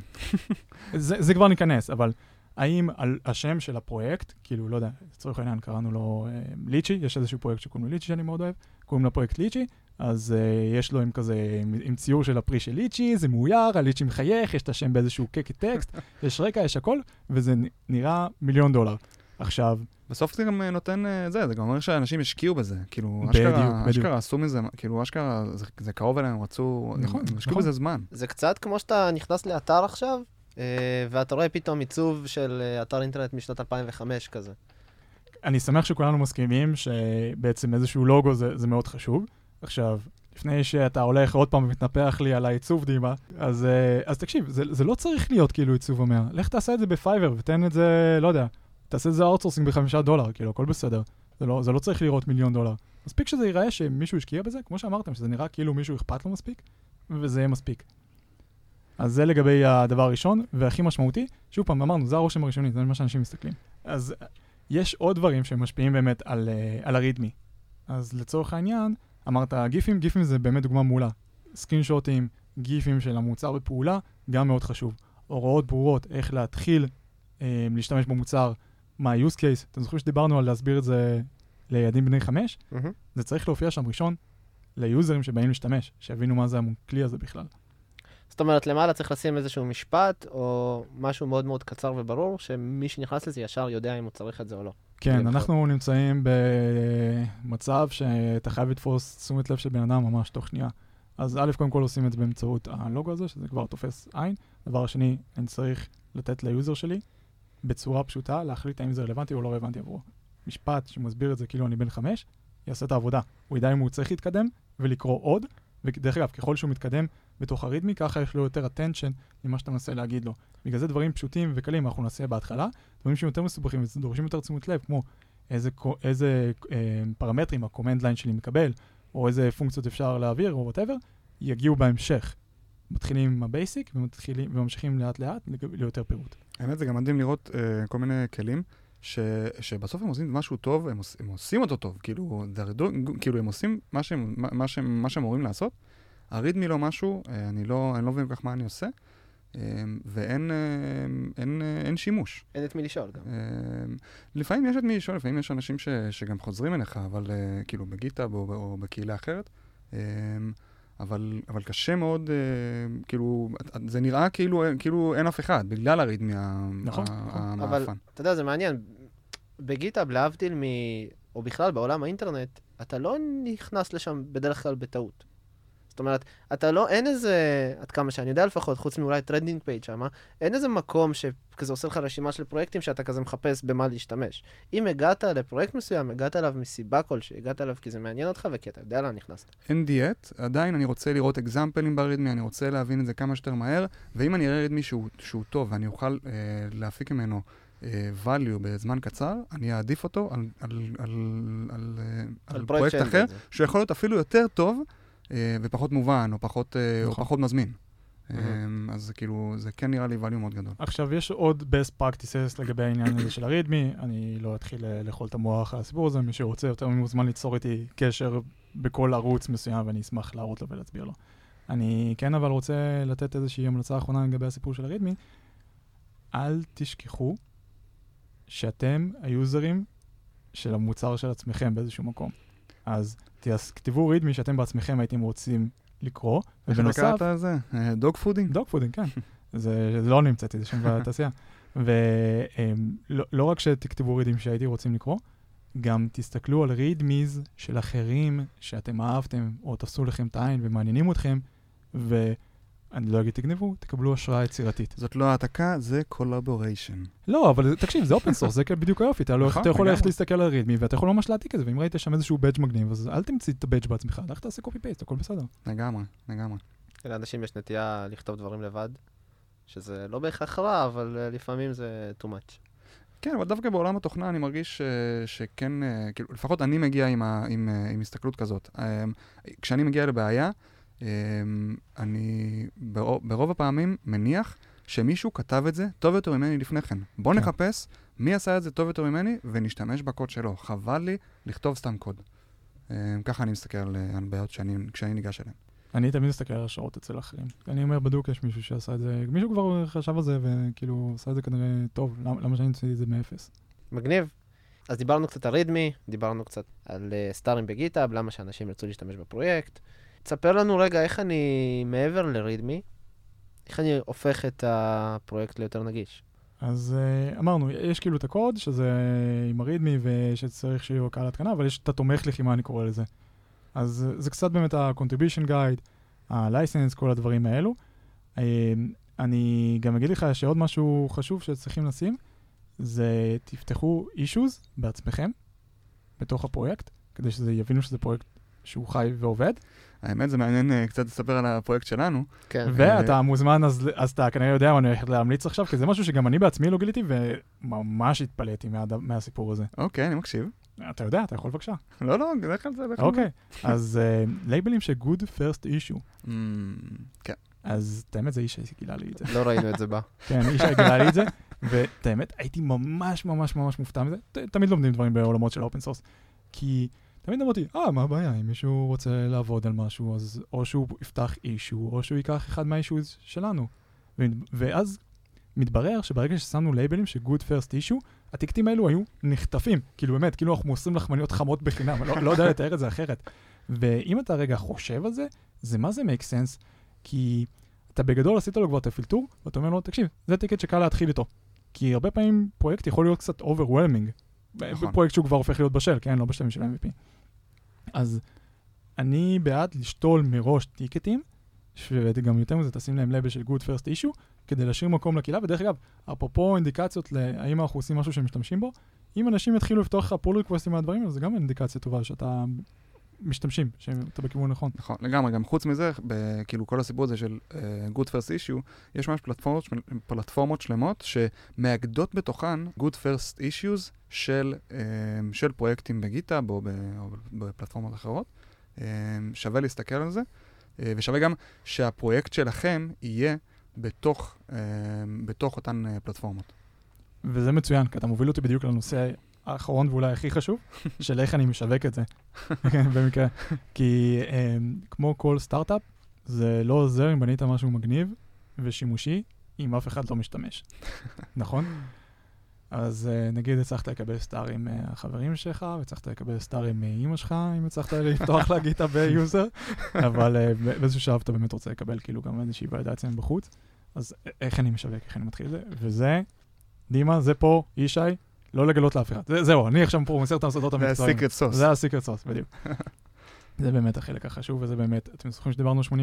זה, זה כבר ניכנס, אבל האם על השם של הפרויקט, כאילו, לא יודע, לצורך העניין קראנו לו אה, ליצ'י, יש איזשהו פרויקט שקוראים לו ליצ'י שאני מאוד אוהב, קוראים לפרויקט ליצ'י, אז אה, יש לו עם כזה, עם, עם ציור של הפרי של ליצ'י, זה מאויר, הליצ'י מחייך, יש את השם באיזשהו קקי טקסט, יש רקע, יש הכל, וזה נראה מיליון דולר. עכשיו, בסוף זה גם אה, נותן, אה, זה, זה גם אומר שאנשים השקיעו בזה. כאילו, בדיוק, אשכרה, בדיוק. אשכרה עשו מזה, כאילו, אשכרה, זה, זה קרוב אליהם, הם רצו, נכון, הם השקיעו נכון. בזה זמן. זה קצת כמו שאתה נכנס לאתר עכשיו, אה, ואתה רואה פתאום עיצוב של אתר אינטרנט משנת 2005 כזה. אני שמח שכולנו מסכימים שבעצם איזשהו לוגו זה, זה מאוד חשוב. עכשיו, לפני שאתה הולך עוד פעם ומתנפח לי על העיצוב דימה, אז, אה, אז תקשיב, זה, זה לא צריך להיות כאילו עיצוב המאה. לך תעשה את זה ב Fiverr ותן את זה, לא יודע, תעשה את זה outsourcing בחמישה דולר, כאילו, הכל בסדר. זה לא, זה לא צריך לראות מיליון דולר. מספיק שזה ייראה שמישהו השקיע בזה, כמו שאמרתם, שזה נראה כאילו מישהו אכפת לו מספיק, וזה יהיה מספיק. אז זה לגבי הדבר הראשון, והכי משמעותי, שוב פעם, אמרנו, זה הרושם הראשוני, זה מה שאנשים מסתכלים. אז יש עוד דברים שמשפיעים באמת על, uh, על הרידמי. אז לצורך העניין, אמרת גיפים, גיפים זה באמת דוגמה מעולה. סקרין שוטים, גיפים של המוצר בפעולה, גם מאוד חשוב. הוראות ברורות, איך להתחיל uh, להשתמש במוצר, מה ה-use case. אתם זוכרים שדיברנו על להסביר את זה לילדים בני חמש? זה צריך להופיע שם ראשון ליוזרים שבאים להשתמש, שיבינו מה זה הכלי הזה בכלל. זאת אומרת, למעלה צריך לשים איזשהו משפט, או משהו מאוד מאוד קצר וברור, שמי שנכנס לזה ישר יודע אם הוא צריך את זה או לא. כן. אנחנו נמצאים במצב שאתה חייב לתפוס תשומת לב של בן אדם ממש תוך שנייה. אז א', קודם כל עושים את זה באמצעות הלוגו הזה, שזה כבר תופס עין. דבר שני, אני צריך לתת ליוזר שלי בצורה פשוטה להחליט האם זה רלוונטי או לא רלוונטי עבורו. משפט שמסביר את זה כאילו אני בן חמש, יעשה את העבודה. הוא ידע אם הוא צריך להתקדם ולקרוא עוד, ודרך אגב, ככל שהוא מתקדם בתוך ה README, ככה יש לו יותר attention ממה שאתה מנסה להגיד לו. בגלל זה דברים פשוטים וקלים אנחנו נעשה בהתחלה, דברים שהם יותר מסובכים ודורשים יותר תשומת לב, כמו איזה, איזה אה, פרמטרים ה-command line שלי מקבל, או איזה פונקציות אפשר להעביר, או whatever, יגיעו בהמשך. מתחילים עם ה basic ומתחילים וממשיכים לאט לאט ליותר פירוט. האמת זה גם מדהים לראות אה, כל מיני כלים, ש, שבסוף הם עושים משהו טוב, הם, עוש, הם עושים אותו טוב, כאילו, הרידור, כאילו הם עושים מה שהם אמורים לעשות. ה README לא משהו, אה, אני לא, אני לא מבין כל כך מה אני עושה, אמ, ואין אה, אין, אה, אין שימוש. אין את מי לשאול גם. לפעמים יש את מי לשאול, לפעמים יש אנשים ש, שגם חוזרים אליך, אבל כאילו ב-GitHub או, או בקהילה אחרת. אבל, אבל קשה מאוד, כאילו, זה נראה כאילו, כאילו אין אף אחד, בגלל ה-README ה- נכון, ה- נכון. המאפן. אתה יודע, זה מעניין. ב-GitHub, להבדיל מ... או בכלל בעולם האינטרנט, אתה לא נכנס לשם בדרך כלל בטעות. זאת אומרת, אתה לא, אין איזה, עד כמה שאני יודע לפחות, חוץ מאולי trending page שמה, אין איזה מקום שכזה עושה לך רשימה של פרויקטים שאתה כזה מחפש במה להשתמש. אם הגעת לפרויקט מסוים, הגעת אליו מסיבה כלשהי, הגעת אליו כי זה מעניין אותך וכי אתה יודע לאן נכנסת. אין דיאט, עדיין אני רוצה לראות אקזמפלים ברידמי, אני רוצה להבין את זה כמה שיותר מהר, ואם אני אראה רידמי שהוא, שהוא טוב ואני אוכל אה, להפיק ממנו אה, value בזמן קצר, אני אעדיף אותו על, על, על, על, אה, על פרויקט שאין אחר, בזה. שהוא יכול להיות אפילו יותר טוב ופחות מובן, או פחות, אה, או נכון. פחות מזמין. אה, אז כאילו, זה כן נראה לי value מאוד גדול. עכשיו, יש עוד best practices לגבי העניין הזה של הרידמי, אני לא אתחיל אה, לאכול את המוח על הסיפור הזה, מי שרוצה יותר מוזמן ליצור איתי קשר בכל ערוץ מסוים, ואני אשמח להראות לו ולהצביע לו. אני כן אבל רוצה לתת איזושהי המלצה אחרונה לגבי הסיפור של הרידמי. אל תשכחו שאתם היוזרים של המוצר של עצמכם באיזשהו מקום. אז תיאס- תכתבו רידמי שאתם בעצמכם הייתם רוצים לקרוא, איך ובנוסף... אתה קראת לזה? dogfooding? dogfooding, כן. זה, זה לא אני המצאתי, זה שם בתעשייה. ולא לא רק שתכתבו README שהייתם רוצים לקרוא, גם תסתכלו על READMEs של אחרים שאתם אהבתם, או תפסו לכם את העין ומעניינים אתכם, ואני לא אגיד תגנבו, תקבלו השראה יצירתית. זאת לא העתקה, זה collaboration. לא, אבל תקשיב, זה open source, זה בדיוק היופי, אתה, לא, נכון, אתה יכול ללכת. להסתכל על README, ואתה יכול ממש להעתיק את זה, ואם ראית שם איזשהו badge מגניב, אז אל תמציא את ה-badge בעצמך, לך תעשה copy paste, הכל בסדר. לגמרי, לגמרי. לאנשים יש נטייה לכתוב דברים לבד, שזה לא בהכרח רע, אבל אה, לפעמים זה too much. כן, אבל דווקא בעולם התוכנה אני מרגיש אה, שכן, אה, כאילו, לפחות אני מגיע עם, ה, עם, עם הסתכלות כזאת. כשאני מגיע לבעיה, אני ברוב, ברוב הפעמים מניח שמישהו כתב את זה טוב יותר ממני לפני כן. בוא כן. נחפש מי עשה את זה טוב יותר ממני ונשתמש בקוד שלו. חבל לי לכתוב סתם קוד. אה, ככה אני מסתכל על, אה, על בעיות שאני, כשאני ניגש אליהן. אני תמיד מסתכל על השעות אצל אחרים. אני אומר, בדוק יש מישהו שעשה את זה, מישהו כבר חשב על זה וכאילו עשה את זה כנראה טוב, למה, למה שאני אמציא את זה מאפס? מגניב. אז דיברנו קצת על רידמי, דיברנו קצת על uh, סטארים בגיטאב, למה שאנשים ירצו להשתמש בפרויקט. תספר לנו רגע איך אני, מעבר לרידמי, איך אני הופך את הפרויקט ליותר נגיש. אז uh, אמרנו, יש כאילו את הקוד, שזה עם הרידמי ושצריך שיהיה קהל התקנה, אבל יש את התומך לחימה, אני קורא לזה. אז uh, זה קצת באמת ה-contribution guide, ה-license, כל הדברים האלו. Uh, אני גם אגיד לך שעוד משהו חשוב שצריכים לשים, זה תפתחו issues בעצמכם, בתוך הפרויקט, כדי שזה יבינו שזה פרויקט שהוא חי ועובד. האמת, זה מעניין אה, קצת לספר על הפרויקט שלנו. כן. ואתה מוזמן, אז, אז אתה כנראה יודע מה אני הולך להמליץ עכשיו, כי זה משהו שגם אני בעצמי לא גיליתי, וממש התפלאתי מהד... מהסיפור הזה. אוקיי, אני מקשיב. אתה יודע, אתה יכול בבקשה. לא, לא, לך על זה, לך על זה. אוקיי, אז uh, label-ים של good first issue. Mm, כן. אז את האמת זה ישי גילה לי את זה. לא ראינו את זה בה. כן, ישי גילה לי את זה, ואת האמת הייתי ממש ממש ממש מופתע מזה. תמיד לומדים דברים בעולמות של open source. כי תמיד אמרתי, אה, מה הבעיה, אם מישהו רוצה לעבוד על משהו, אז או שהוא יפתח issue, או שהוא ייקח אחד מהאישוז שלנו. ו- ואז מתברר שברגע ששמנו לייבלים של good first issue, הטיקטים האלו היו נחטפים. כאילו באמת, כאילו אנחנו מוסרים לחמניות חמות בחינם, לא, לא יודע לתאר את זה אחרת. ואם אתה רגע חושב על זה, זה מה זה make sense, כי אתה בגדול עשית לו כבר את הפילטור, ואתה אומר לו, תקשיב, זה טיקט שקל להתחיל איתו. כי הרבה פעמים פרויקט יכול להיות קצת overwhelming. נכון. פרויקט שהוא כבר הופך להיות בשל, כן? לא בשלבים של MVP. אז אני בעד לשתול מראש טיקטים, וגם יותר מזה, תשים להם לבל של good first issue, כדי להשאיר מקום לקהילה. ודרך אגב, אפרופו אינדיקציות להאם אנחנו עושים משהו שהם משתמשים בו, אם אנשים יתחילו לפתוח לך פול ריקווסטים מהדברים, אז זה גם אינדיקציה טובה שאתה משתמשים, שאתה בכיוון נכון. נכון, לגמרי, גם חוץ מזה, ב- כאילו כל הסיפור הזה של uh, Good First Issue, יש ממש פלטפורמות, פלטפורמות שלמות שמאגדות בתוכן Good First Issues של, uh, של פרויקטים בגיטאב או, ב- או בפלטפורמות אחרות. Uh, שווה להסתכל על זה, uh, ושווה גם שהפרויקט שלכם יהיה בתוך, uh, בתוך אותן uh, פלטפורמות. וזה מצוין, כי אתה מוביל אותי בדיוק לנושא האחרון ואולי הכי חשוב, של איך אני משווק את זה, כן, במקרה. כי um, כמו כל סטארט-אפ, זה לא עוזר אם בנית משהו מגניב ושימושי, אם אף אחד לא משתמש, נכון? אז uh, נגיד הצלחת לקבל star-ים מהחברים שלך, והצלחת לקבל star-ים מאימא שלך, אם הצלחת לפתוח לה GitHub user, אבל uh, באיזשהו שלב אתה באמת רוצה לקבל כאילו גם איזושהי ולידציה מבחוץ. אז איך אני משווק, איך אני מתחיל את זה? וזה, דימה, זה פה, ישי, לא לגלות לאף אחד. זה, זהו, אני עכשיו פה מוסר את הסודות זה המקצועיים. ה-Secret Sauce. זה ה-secret sauce, בדיוק. זה באמת החלק החשוב, וזה באמת, אתם זוכרים שדיברנו 80-20?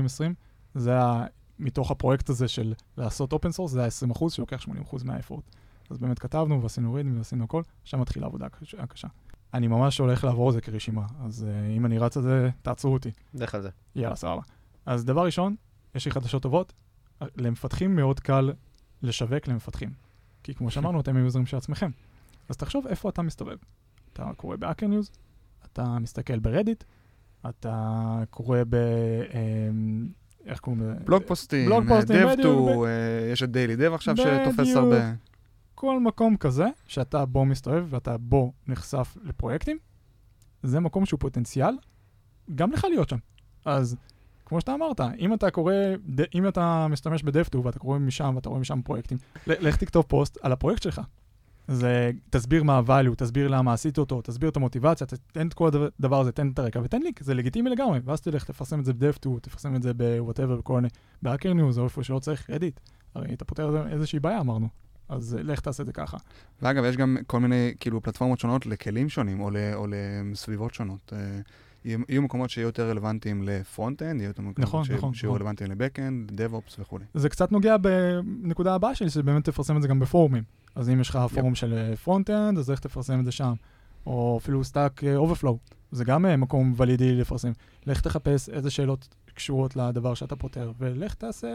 זה ה... מתוך הפרויקט הזה של לעשות open source, זה ה-20% שלוקח 80% מה-effort. אז באמת כתבנו ועשינו README ועשינו הכל, שם מתחילה העבודה הקשה- הקשה. אני ממש הולך לעבור את זה כרשימה, אז uh, אם אני רץ על זה, תעצרו אותי. לך על זה. יאללה, סבבה. אז דבר ראשון, יש לי חדשות טובות, למפתחים מאוד קל לשווק למפתחים. כי כמו שאמרנו, אתם ה-user-ים של עצמכם. אז תחשוב איפה אתה מסתובב. אתה קורא ב-Hacker News, אתה מסתכל ב-Reddit, אתה קורא ב... אמ, איך קוראים לזה? בלוג פוסטים, בלוג פוסטים, dev.to, יש את daily.dev עכשיו שתופס. הרבה. כל מקום כזה שאתה בו מסתובב ואתה בו נחשף לפרויקטים, זה מקום שהוא פוטנציאל גם לך להיות שם. אז כמו שאתה אמרת, אם אתה קורא, אם אתה משתמש ב-dev.to ואתה קורא משם ואתה רואה משם פרויקטים, לך תכתוב פוסט על הפרויקט שלך. זה, תסביר מה ה-value, תסביר למה עשית אותו, תסביר את המוטיבציה, תתן את כל הדבר- הזה, תן את הרקע ותן לינק, זה לגיטימי לגמרי, ואז תלך, תפרסם את זה ב-dev.to, תפרסם את זה ב-whatever, בכל מיני, ב-Hacker News או איפה שלא צריך Reddit. הרי אתה פותר איזושהי בעיה, אמרנו. אז אה, לך תעשה את זה ככה. ואגב, יש גם כל מיני, כאילו, פלטפורמות שונות לכלים שונים, או, ל, או לסביבות שונות. אה, יהיו, מקומות שיהיו יותר רלוונטיים ל-front-end, יהיו יותר מקומות נכון, שיהיו, נכון, שיהיו נכון. רלוונטיים ל-back-end, DevOps וכולי. זה קצת נוגע בנקודה הבאה שלי, שבאמת תפרסם את זה גם בפורומים. אז אם יש לך פורום של front-end, אז לך תפרסם את זה שם? או אפילו Stack Overflow, זה גם אה, מקום valid לפרסם. לך תחפש איזה שאלות קשורות לדבר שאתה פותר, ולך תעשה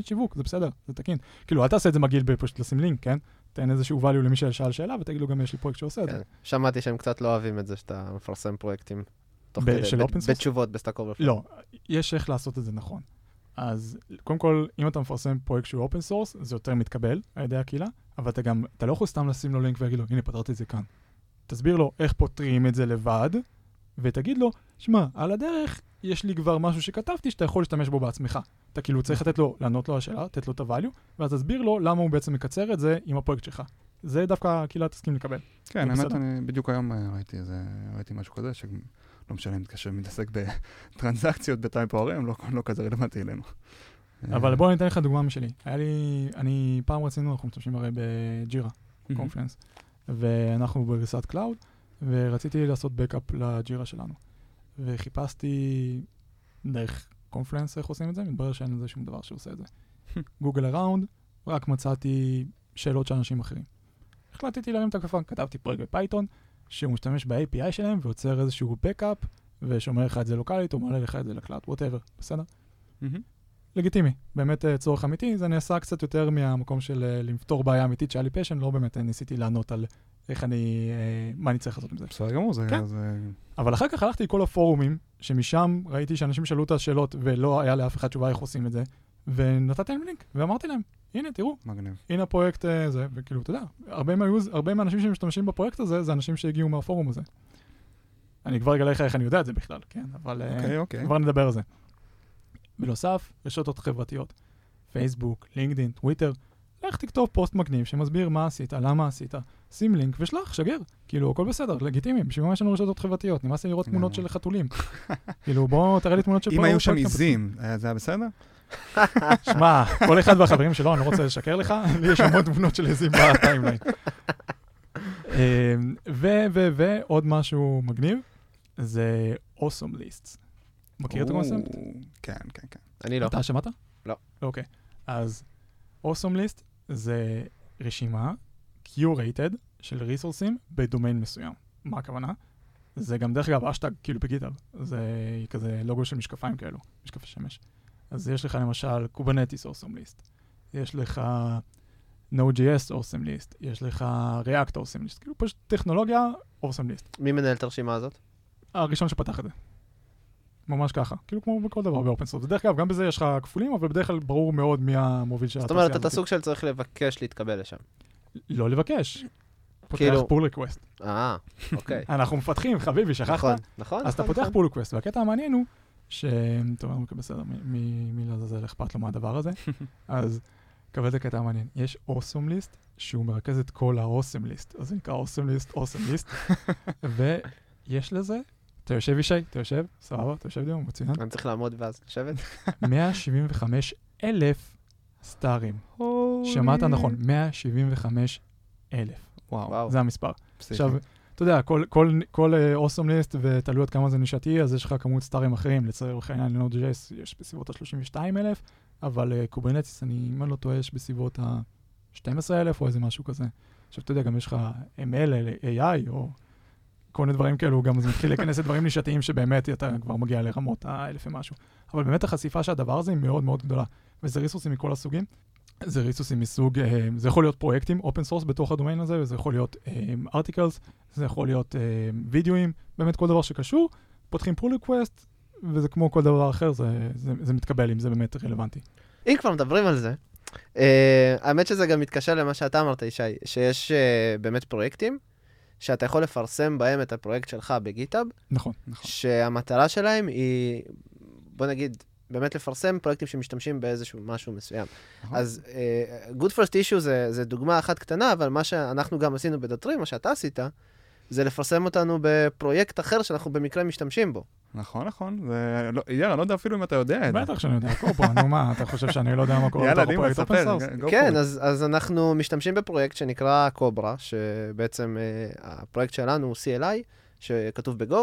שיווק, זה בסדר, זה תקין. כאילו, אל תעשה את זה מגעיל בפשוט לשים לינק, כן? תן איזשהו value למי ששאל שאלה, ותגיד לו גם יש לי פרויקט שעושה את זה. כן. שמעתי שהם קצת לא אוהבים את זה שאתה מפרסם פרויקטים. תוך ב- כדי, של ב-? בתשובות ב-Stack Overflow. לא, יש איך לעשות את זה נכון. אז קודם כל, אם אתה מפרסם פרויקט שהוא open source, זה יותר מתקבל על ידי הקהילה, אבל אתה גם, אתה לא יכול סתם לשים לו לינק ולהגיד לו, הנה, פתרתי את זה כאן. תסביר לו איך פותרים את זה לבד, ותגיד לו, שמע, על הדרך יש לי כבר משהו שכתבתי שאתה יכול להשתמש בו בעצמך. אתה כאילו צריך לתת לו, לענות לו על השאלה, לתת לו את ה-value, ואז תסביר לו למה הוא בעצם מקצר את זה עם הפרויקט שלך. זה דווקא הקהילה תסכים לקבל. כן, זה האמת. אני בדיוק היום אה, ראיתי איזה, ראיתי משהו כזה, שלא משנה, מתקשר, מתעסק בטרנזקציות בטייפ ORM, לא, לא כזה רלוונטי אלינו. אבל אה, בוא אני אתן לך דוגמה משלי. היה לי, אני, פעם רצינו, אנחנו משתמשים הרי בג'ירה. Confluence, ואנחנו בגרסת cloud, ורציתי לעשות backup ל-Jira שלנו. וחיפשתי דרך Confluence איך עושים את זה, מתברר שאין לזה שום דבר שעושה את זה. Google around, רק מצאתי שאלות של אנשים אחרים. החלטתי להרים את הכפפה, כתבתי פרויקט ב-Python, שהוא משתמש ב-API שלהם ויוצר איזשהו backup, ושומר לך את זה לוקאלית, או מעלה לך את זה ל-cloud, whatever, בסדר? לגיטימי, באמת אה, צורך אמיתי, זה נעשה קצת יותר מהמקום של אה, לפתור בעיה אמיתית שהיה לי passion, לא באמת אה, ניסיתי לענות על איך אני, מה אני צריך לעשות עם זה. בסדר גמור, זה... כן. זה- אבל אחר כך הלכתי לכל הפורומים, שמשם ראיתי שאנשים שאלו את השאלות ולא היה לאף אחד תשובה איך עושים את זה, ונתתי להם לינק, ואמרתי להם, הנה, תראו, מגניב. הנה הפרויקט הזה, וכאילו, אתה יודע, הרבה, מהיוז, הרבה מהאנשים שמשתמשים בפרויקט הזה, זה אנשים שהגיעו מהפורום הזה. אני כבר אגלה לך איך אני יודע את זה בכלל, כן, אבל אה, אוקיי, אוקיי. כבר נדבר על זה. בנוסף, רשתות חברתיות, פייסבוק, לינקדאין, טוויטר, לך תכתוב פוסט מגניב שמסביר מה עשית, למה עשית, שים לינק ושלח, שגר. כאילו, הכל בסדר, לגיטימי, בשביל מה יש לנו רשתות חברתיות? נמאס לי לראות תמונות של חתולים. כאילו, בוא תראה לי תמונות של אם היו שם. עיזים, אה, זה היה בסדר? שמע, כל אחד והחברים שלו, אני לא רוצה לשקר לך, לי יש המון תמונות של עזים ב-timeline. אמ, ו, ו, ועוד משהו מגניב, זה awesome lists. מכיר את הקונספט? כן, כן, כן. אני לא. אתה שמעת? לא. אוקיי. אז awesome list זה רשימה curated של ריסורסים בדומיין מסוים. מה הכוונה? זה גם דרך אגב אשטג כאילו בגיטהאב, זה כזה לוגו של משקפיים כאלו, משקפי שמש. אז יש לך למשל קובנטיס awesome list, יש לך Node.js awesome list, יש לך React awesome list, כאילו פשוט טכנולוגיה awesome list. מי מנהל את הרשימה הזאת? הראשון שפתח את זה. ממש ככה, כאילו כמו בכל דבר ב open source. בדרך כלל גם בזה יש לך כפולים, אבל בדרך כלל ברור מאוד מי המוביל של זאת התעשייה אומרת, אתה הזאת. סוג של צריך לבקש להתקבל לשם. לא לבקש. פותח כאילו- pull request. אה, אוקיי. אנחנו מפתחים, חביבי, שכחת? נכון, נכון. אז אתה נכון, פותח נכון. pull request, והקטע המעניין הוא ש... טוב, אוקיי, בסדר, מי- מי מי לעזאזל אכפת לו מהדבר הזה? אז קבל את הקטע המעניין. יש awesome list, שהוא מרכז את כל ה-awesome list, אז זה נקרא awesome list, awesome list, ויש לזה, אתה יושב ישי, אתה יושב, סבבה, אתה יושב דיון, מצוין. אני צריך לעמוד ואז לשבת? 175 אלף סטארים. שמעת נכון, 175 אלף. וואו. זה המספר. עכשיו, אתה יודע, כל, כל, כל uh, awesome list, ותלוי עד כמה זה נישתי, אז יש לך כמות סטארים אחרים. לצורך העניין, ל Node.js יש בסביבות ה-32 אלף, אבל Kubernetes, uh, אני, אם אני לא טועה, יש בסביבות ה-12 אלף או איזה משהו כזה. עכשיו, אתה יודע, גם יש לך ML, AI, או כל מיני דברים כאלו, גם זה מתחיל להיכנס לדברים נישתיים שבאמת אתה כבר מגיע לרמות האלף ומשהו. אבל באמת החשיפה של הדבר הזה היא מאוד מאוד גדולה, וזה ריסורסים מכל הסוגים. זה ריסורסים מסוג, אה, זה יכול להיות פרויקטים, open source בתוך הדומיין הזה, וזה יכול להיות articles, אה, זה יכול להיות אה, וידאוים, באמת כל דבר שקשור, פותחים pull request, וזה כמו כל דבר אחר, זה, זה, זה מתקבל אם זה באמת רלוונטי. אם כבר מדברים על זה, uh, האמת שזה גם מתקשר למה שאתה אמרת, ישי, שיש uh, באמת פרויקטים, שאתה יכול לפרסם בהם את הפרויקט שלך בגיטאב, נכון. נכון. שהמטרה שלהם היא, בוא נגיד, באמת לפרסם פרויקטים שמשתמשים באיזשהו משהו מסוים. נכון. אז uh, Good First Issue זה, זה דוגמה אחת קטנה, אבל מה שאנחנו גם עשינו בדטרי, מה שאתה עשית, זה לפרסם אותנו בפרויקט אחר שאנחנו במקרה משתמשים בו. נכון, נכון. זה... לא, יאללה, אני לא יודע אפילו אם אתה יודע את זה. בטח שאני יודע, קורפו, נו מה, אתה חושב שאני לא יודע מה קורה יאללה, בתוך דימה, for כן. אז, אז אנחנו משתמשים בפרויקט שנקרא Cobra, שבעצם uh, הפרויקט שלנו הוא CLI, שכתוב ב-Go,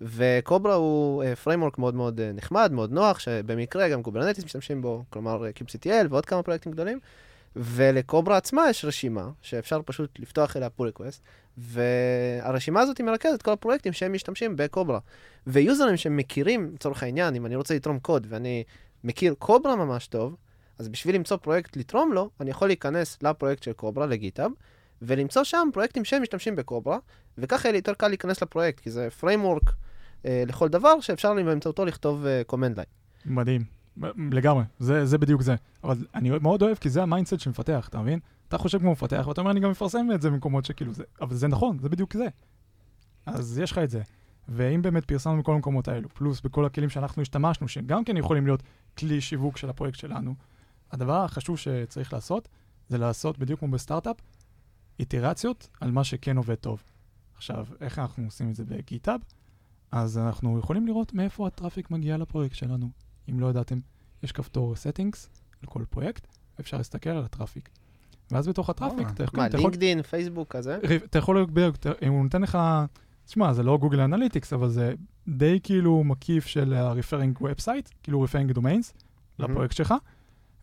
ו Cobra הוא uh, framework מאוד מאוד uh, נחמד, מאוד נוח, שבמקרה גם Kubernetes משתמשים בו, כלומר kubectl ועוד כמה פרויקטים גדולים. ול Cobra עצמה יש רשימה, שאפשר פשוט לפתוח אליה pull request, והרשימה הזאת מרכזת כל הפרויקטים שהם משתמשים ב Cobra. ויוזרים שמכירים, לצורך העניין, אם אני רוצה לתרום קוד ואני מכיר Cobra ממש טוב, אז בשביל למצוא פרויקט לתרום לו, אני יכול להיכנס לפרויקט של Cobra, ל GitHub, ולמצוא שם פרויקטים שהם משתמשים ב Cobra, וככה יהיה לי יותר קל להיכנס לפרויקט, כי זה framework אה, לכל דבר שאפשר לי באמצעותו לכתוב אה, command line. מדהים, לגמרי, זה, זה בדיוק זה. אבל אני מאוד אוהב, כי זה ה mindset של מפתח, אתה מבין? אתה חושב כמו מפתח, ואתה אומר, אני גם מפרסם את זה במקומות שכאילו זה, אבל זה נכון, זה בדיוק זה. אז יש לך את זה. ואם באמת פרסמנו בכל המקומות האלו, פלוס בכל הכלים שאנחנו השתמשנו, שגם כן יכולים להיות כלי שיווק של הפרויקט שלנו, הדבר החשוב שצריך לעשות, זה לעשות, בדיוק כמו בסטארט-אפ, איטרציות על מה שכן עובד טוב. עכשיו, איך אנחנו עושים את זה בגיטאב? אז אנחנו יכולים לראות מאיפה הטראפיק מגיע לפרויקט שלנו. אם לא ידעתם, יש כפתור settings לכל פרויקט, אפשר להסתכל על ה traffic. ואז בתוך ה traffic, וואלה. אתה יכול... מה, לינקדין, פייסבוק כזה? אתה יכול אם הוא נותן לך, תשמע, זה לא Google Analytics, אבל זה די כאילו מקיף של ה-referring website, כאילו referring domains לפרויקט שלך,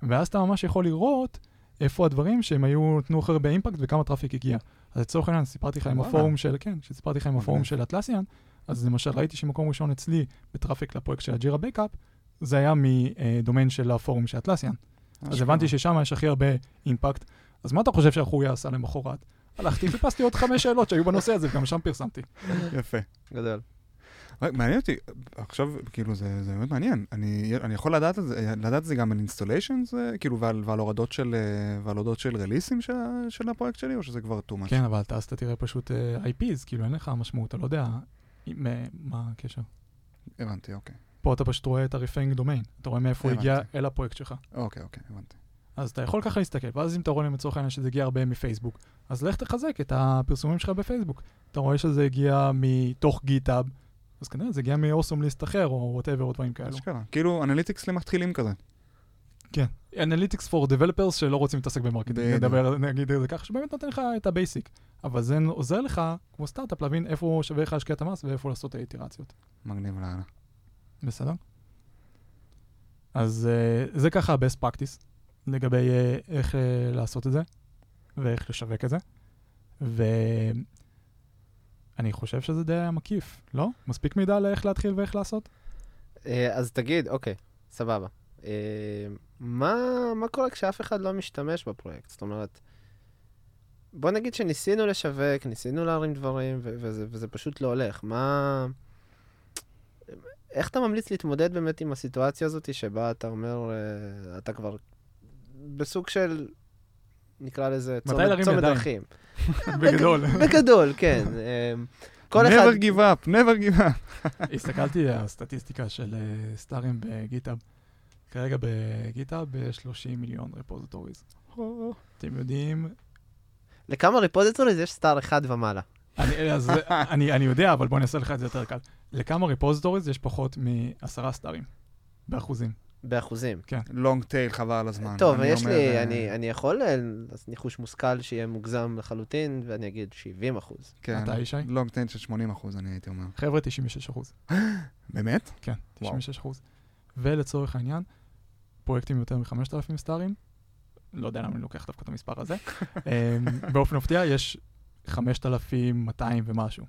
ואז אתה ממש יכול לראות איפה הדברים שהם היו, נתנו הכי הרבה impact וכמה traffic הגיע. אז לצורך העניין, סיפרתי לך עם. הפורום של, כן, כשסיפרתי לך עם הפורום. של Atlassian, אז למשל ראיתי שמקום ראשון אצלי ב traffic לפרויקט של ה Jira backup, זה היה מדומיין של הפורום של Atlassian. אז. הבנתי ששם יש הכי הרבה impact. אז מה אתה חושב שהחוריה עשה למחרת? הלכתי, חיפשתי עוד חמש שאלות שהיו בנושא הזה, וגם שם פרסמתי. יפה. גדול. מעניין אותי, עכשיו, כאילו, זה, זה באמת מעניין. אני, אני יכול לדעת את זה, לדעת את זה גם על installations, כאילו, ועל, ועל הורדות של, אה, ועל הורדות של רליסים של, של הפרויקט שלי, או שזה כבר too much? כן, אבל אז אתה תראה פשוט אה, IPs, כאילו אין לך משמעות, אתה לא יודע אה, מה הקשר. הבנתי, אוקיי. פה אתה פשוט רואה את ה-referring domain, אתה רואה מאיפה הוא. הגיע אל הפרויקט שלך. אוקיי, אוקיי, הבנתי. אז אתה יכול ככה להסתכל, ואז אם אתה רואה לצורך העניין שזה הגיע הרבה מפייסבוק, אז לך תחזק את הפרסומים שלך בפייסבוק. אתה רואה שזה הגיע מתוך GitHub, אז כנראה זה הגיע מ awesome list אחר, או whatever, או דברים כאלו. אשכרה. כאילו, analytics למתחילים כזה. כן. Analytics for Developers שלא רוצים להתעסק ב marketing. נדבר, נגיד את זה ככה, שבאמת נותן לך את ה basic. אבל זה עוזר לך, כמו סטארט-אפ, להבין איפה שווה לך להשקיע את המאמץ ואיפה לעשות את האיטרציות. מגניב לאללה. בסדר? אז uh, זה ככה ה-best practice לגבי uh, איך uh, לעשות את זה ואיך לשווק את זה. ואני חושב שזה די היה מקיף, לא? מספיק מידע לאיך להתחיל ואיך לעשות? אה, אז תגיד, אוקיי, סבבה. אה, מה, מה קורה כשאף אחד לא משתמש בפרויקט? זאת אומרת, בוא נגיד שניסינו לשווק, ניסינו להרים דברים, ו- וזה, וזה פשוט לא הולך. מה... איך אתה ממליץ להתמודד באמת עם הסיטואציה הזאת שבה אתה אומר, אה, אתה כבר בסוג של, נקרא לזה, צומת? דרכים. בגדול. בגדול, כן. אה, כל אחד... never give up, never give up. הסתכלתי על הסטטיסטיקה של אה, סטארים ב GitHub. כרגע ב GitHub יש 30 מיליון repositories. אתם יודעים, לכמה repositories יש star אחד ומעלה. אני, אז, אני, אני יודע, אבל בוא אני אעשה לך את זה יותר קל. לכמה repositories יש פחות מעשרה סטארים, באחוזים. באחוזים. long tail חבל על הזמן. טוב, אני יש אומר, לי, אה, אני, אני יכול אה, לעשות ניחוש מושכל שיהיה מוגזם לחלוטין, ואני אגיד 70 אחוז. כן, אתה, ישי? לונג טייל של 80 אחוז, אני הייתי אומר. חבר'ה, 96 אחוז. באמת? כן, וואו. 96 אחוז. ולצורך העניין, פרויקטים יותר מ-5,000 סטארים, לא יודע למה אני לוקח דווקא את המספר הזה, אמ, באופן מפתיע יש 5,200 ומשהו.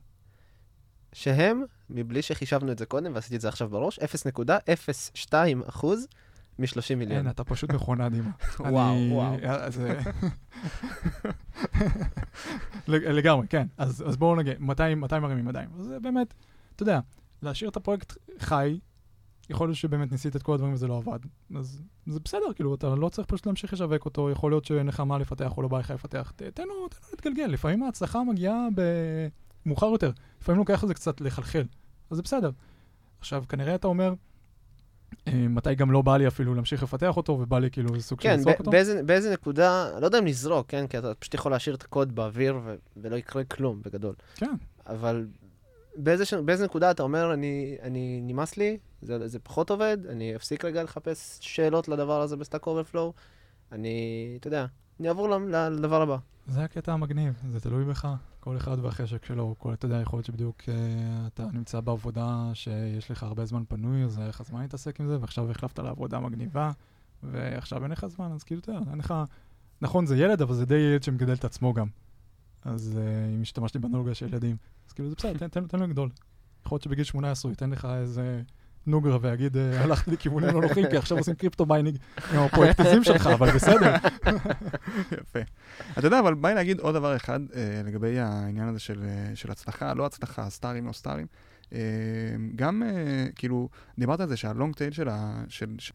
שהם, מבלי שחישבנו את זה קודם, ועשיתי את זה עכשיו בראש, 0.02 אחוז מ-30 מיליון. אין, אתה פשוט מכונה דימה. וואו, וואו. אה, לג- לגמרי, כן. אז אז בואו נגיד, 200 200 מרימים. אז זה באמת, אתה יודע, להשאיר את הפרויקט חי, יכול להיות שבאמת ניסית את כל הדברים וזה לא עבד. אז זה בסדר, כאילו, אתה לא צריך פשוט להמשיך לשווק אותו, יכול להיות שאין לך מה לפתח או לא בא לך לפתח. ת- תן לו תן לו להתגלגל, לפעמים ההצלחה מגיעה במאוחר יותר, לפעמים לוקח לזה קצת לחלחל, אז זה בסדר. עכשיו, כנראה אתה אומר, אה, מתי גם לא בא לי אפילו להמשיך לפתח אותו, ובא לי כאילו איזה סוג של כן, לזרוק ב- אותו? באיזה, באיזה נקודה, לא יודע אם לזרוק, כן? כי אתה פשוט יכול להשאיר את הקוד באוויר ו- ולא יקרה כלום, בגדול. כן. אבל באיזה. באיזה נקודה אתה אומר, אני, אני נמאס לי, זה, זה פחות עובד, אני אפסיק רגע לחפש שאלות לדבר הזה ב Stack Overflow, אני, אתה יודע, אני אעבור לדבר הבא. זה הקטע המגניב, זה תלוי בך. כל אחד והחשק שלו, כל, אתה יודע, יכול להיות שבדיוק uh, אתה נמצא בעבודה שיש לך הרבה זמן פנוי, אז היה לך זמן להתעסק עם זה, ועכשיו החלפת לעבודה מגניבה, ועכשיו אין לך זמן, אז כאילו, אתה יודע, אין לך... נכון, זה ילד, אבל זה די ילד שמגדל את עצמו גם. אז uh, אם השתמשתי באנלוגיה של ילדים, אז כאילו, זה בסדר, תן, תן, תן לו לגדול. יכול להיות שבגיל 18 ייתן לך איזה נוגרה ויגיד, אה, הלכתי לכיוונים לא נוחים, כי עכשיו עושים crypto mining עם הפרויקטים שלך, אבל בסדר. יפה. אתה יודע, אבל בא לי להגיד עוד דבר אחד אה, לגבי העניין הזה של, אה, של הצלחה, לא הצלחה, סטארים, לא סטארים. גם, כאילו, דיברת על זה שהלונג טייל של, של, של,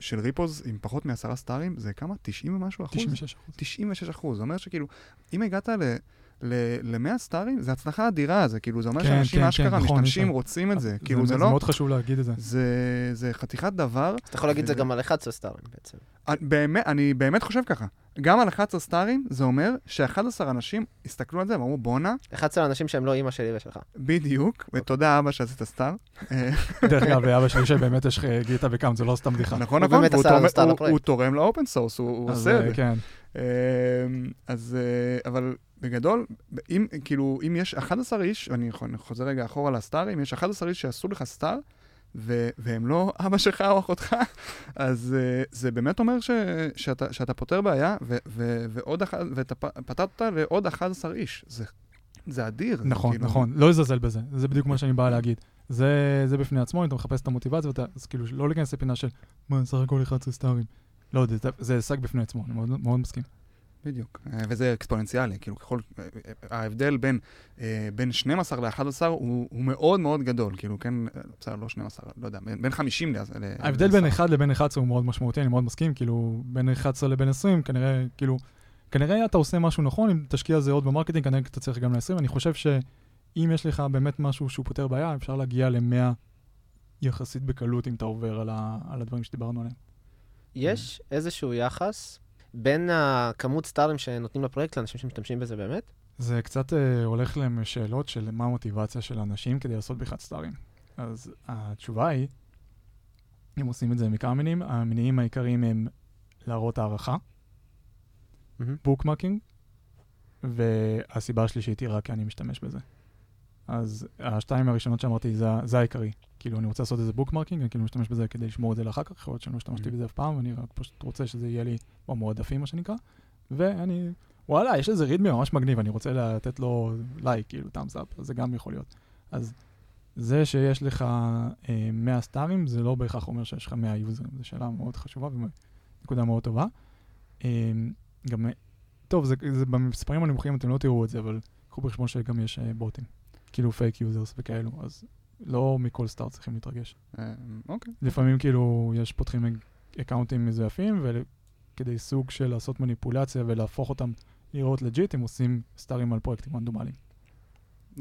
של ריפוז עם פחות מעשרה סטארים, זה כמה? 90 ומשהו אחוז? 96 אחוז. 96 אחוז. זה אומר שכאילו, אם הגעת ל... ל-100 סטארים, זה הצלחה אדירה, זה כאילו, זה אומר כן, שאנשים כן, אשכרה כן, נכון, משתמשים, ניסן. רוצים את זה. זה- כאילו, זה זה לא... מאוד חשוב להגיד את זה. זה, זה חתיכת דבר. אתה יכול להגיד את זה גם על 11 סטארים בעצם. אני באמת, אני באמת חושב ככה. גם על 11 סטארים, זה אומר ש-11 אנשים הסתכלו על זה ואמרו, בואנה, 11 אנשים שהם לא אימא שלי ושלך. בדיוק, ותודה אבא שעשית star. אה, דרך אגב, לאבא שלי שבאמת יש GitHub account, זה לא סתם בדיחה. נכון, נכון, הוא- תורם ל open source, הוא הוא אז, עושה את אה, זה. כן. אה, אז, אה, אבל בגדול, אם, כאילו, אם יש 11 איש, אני חוזר רגע אחורה לסטארים, יש 11 איש שעשו לך סטאר, ו- והם לא אבא שלך או אחותך, אז uh, זה באמת אומר ש- שאתה, שאתה פותר בעיה, ו- ו- ועוד אחד, ואתה פתרת לעוד 11 איש. זה, זה אדיר. נכון, כאילו- נכון, לא לזלזל בזה, זה בדיוק מה שאני בא להגיד. זה זה בפני עצמו, אם אתה מחפש את המוטיבציה, ואתה- אז כאילו, לא להיכנס לפינה של, מה, סך הכל 11 סטארים. לא יודע, זה הישג בפני עצמו, אני מאוד- מאוד מסכים. בדיוק, אה, וזה אקספוננציאלי, כאילו ככל, אה, אה, ההבדל בין, בין 12 ל-11 הוא, הוא מאוד מאוד גדול, כאילו כן, בסדר, לא 12, לא יודע, בין בין 50 ל... ל- ההבדל בין ל- 1 לבין 11 הוא מאוד משמעותי, אני מאוד מסכים, כאילו, בין 11 לבין 20, כנראה, כאילו, כנראה אתה עושה משהו נכון, אם תשקיע בזה עוד במרקטינג, כנראה אתה צריך גם ל-20. אני חושב שאם יש לך באמת משהו שהוא פותר בעיה, אפשר להגיע ל-100 יחסית בקלות, אם אתה עובר על, ה- על הדברים שדיברנו עליהם. יש איזשהו יחס בין הכמות star ים שנותנים לפרויקט לאנשים שמשתמשים בזה באמת? זה קצת אה, הולך לשאלות של מה המוטיבציה של אנשים כדי לעשות בכלל star ים. אז התשובה היא, אם עושים את זה מכמה מניינים, המניעים העיקריים הם להראות הערכה. Bookmarking, והסיבה השלישית היא רק כי אני משתמש בזה. אז השתיים הראשונות שאמרתי זה, זה העיקרי. כאילו, אני רוצה לעשות איזה bookmarking, אני כאילו משתמש בזה כדי לשמור את זה לאחר כך, יכול להיות שלא השתמשתי Mhm. בזה אף פעם, ואני רק פשוט רוצה שזה יהיה לי במועדפים, מה שנקרא. ואני, וואלה, יש איזה readme ממש מגניב, אני רוצה לתת לו לייק, כאילו, thumbs up, אז זה גם יכול להיות. אז זה שיש לך אה, 100 star ים, זה לא בהכרח אומר שיש לך 100 user ים, זו שאלה מאוד חשובה ונקודה מאוד טובה. אה, גם, טוב, זה, זה במספרים הנמוכים אתם לא תראו את זה, אבל קחו בחשבון שגם יש אה, בוטים, כאילו fake users וכאלו, אז לא מכל star צריכים להתרגש. אה, אוקיי. לפעמים כאילו יש פותחים account ים מזויפים, וכדי סוג של לעשות מניפולציה ולהפוך אותם לראות legit, הם עושים star ים על פרויקטים רנדומליים.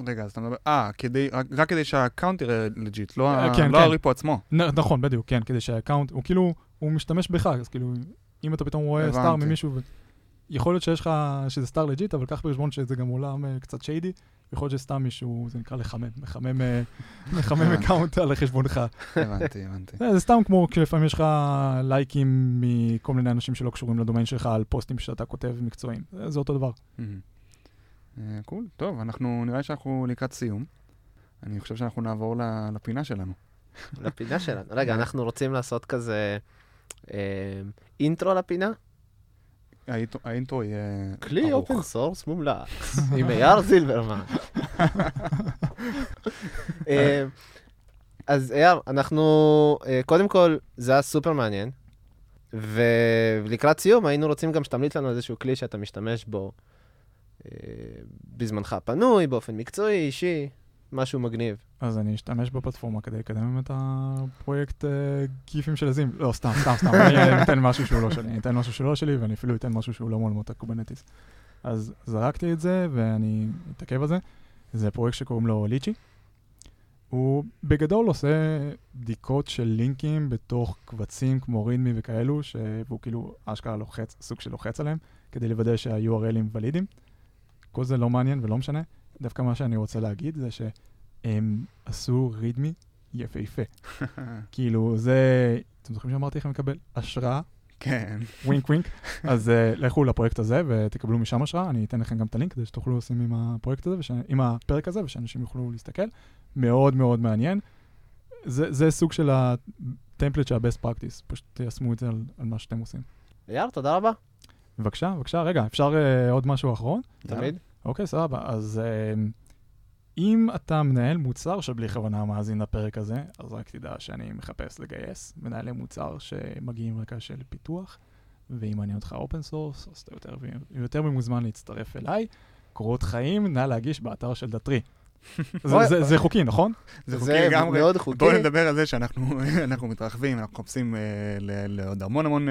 רגע, אז אתה מדבר, אה, כדי, רק, כדי שה account יראה legit, לא, אה, כן, לא כן. ה repo עצמו. נ- נכון, בדיוק, כן, כדי שה account, הוא כאילו, הוא משתמש בך, אז כאילו, אם אתה פתאום רואה star. ממישהו, ו... יכול להיות שיש לך, שזה star legit, אבל קח בחשבון שזה גם עולם אה, קצת shady, יכול להיות שסתם מישהו, זה נקרא לחמם, מחמם, אה, מחמם. account על חשבונך. הבנתי, הבנתי. זה זה סתם כמו כשלפעמים יש לך לייקים מכל מיני אנשים שלא קשורים לדומיין שלך על פוסטים שאתה כותב מקצועיים. זה זה אותו דבר. מהמם. אה, cool, טוב, אנחנו, נראה לי שאנחנו לקראת סיום. אני חושב שאנחנו נעבור לפינה שלנו. לפינה שלנו. רגע, אנחנו רוצים לעשות כזה אה, אינטרו לפינה? האינטרו- יהיה כלי ארוך. open source מומלץ, עם אייל זילברמן. אה, אז אייל, אנחנו, אה, קודם כל, זה היה סופר מעניין, ולקראת סיום היינו רוצים גם שתמליץ לנו איזשהו כלי שאתה משתמש בו אה, בזמנך הפנוי, באופן מקצועי, אישי, משהו מגניב. אז אני אשתמש בפלטפורמה כדי לקדם את הפרויקט אה, גיפים של עזים. לא, סתם, סתם, סתם. אני אתן משהו שהוא לא שלי. אני אתן משהו שהוא לא שלי, ואני אפילו אתן משהו שהוא לא מעולמות הקובנטיס. אז זרקתי את זה, ואני אתעכב על זה. זה פרויקט שקוראים לו ליצ'י. הוא בגדול עושה בדיקות של לינקים בתוך קבצים כמו רידמי וכאלו, ש... והוא כאילו אשכרה לוחץ, סוג של לוחץ עליהם, כדי לוודא שה-URLים ולידים. כל זה לא מעניין ולא משנה. דווקא מה שאני רוצה להגיד זה שהם עשו רידמי יפהפה. כאילו, זה... אתם זוכרים שאמרתי לכם לקבל השראה? כן. ווינק ווינק. אז uh, לכו לפרויקט הזה ותקבלו משם השראה, אני אתן לכם גם את הלינק כדי שתוכלו לשים עם הפרויקט הזה, וש... עם הפרק הזה, ושאנשים יוכלו להסתכל. מאוד מאוד מעניין. זה, זה סוג של הטמפלט של ה-best practice, פשוט תיישמו את זה על, על מה שאתם עושים. אייל, תודה רבה. בבקשה, בבקשה, רגע, אפשר uh, עוד משהו אחרון? תמיד. אוקיי, סבבה. אז uh, אם אתה מנהל מוצר שבלי כוונה מאזין לפרק הזה, אז רק תדע שאני מחפש לגייס מנהלי מוצר שמגיעים עם רקע של פיתוח, ואם מעניין אותך open source, אז אתה יותר, יותר ממוזמן להצטרף אליי. קורות חיים, נא להגיש באתר של Datree. זה, אוי, זה, זה חוקי, נכון? זה חוקי לגמרי. מאוד חוקי. בואו נדבר על זה שאנחנו אנחנו מתרחבים, אנחנו מחפשים אה, לעוד המון המון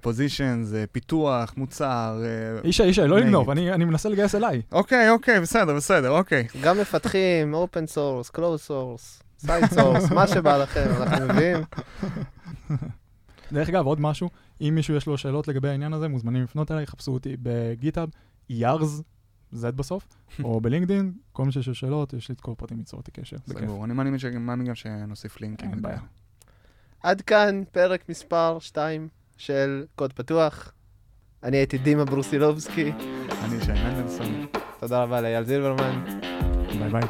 positions, פיתוח, מוצר. אה, ישי, ישי, לא. לגנוב, אני, אני מנסה לגייס אליי. אוקיי, אוקיי, בסדר, בסדר, אוקיי. גם מפתחים, open source, closed source, side source, מה שבא לכם, אנחנו מביאים. דרך אגב, עוד משהו, אם מישהו יש לו שאלות לגבי העניין הזה, מוזמנים לפנות אליי, חפשו אותי ב GitHub, יארז, Z בסוף, או ב LinkedIn, כל מי שיש לו שאלות, יש לי את כל הפרטים ליצור איתי קשר. בכיף. סגור. אני מאמין גם שנוסיף לינקים. אין בעיה. עד כאן פרק מספר 2 של קוד פתוח. אני הייתי דימה ברוסילובסקי, אני שי מנדלסון. תודה רבה לאייל זילברמן. ביי ביי.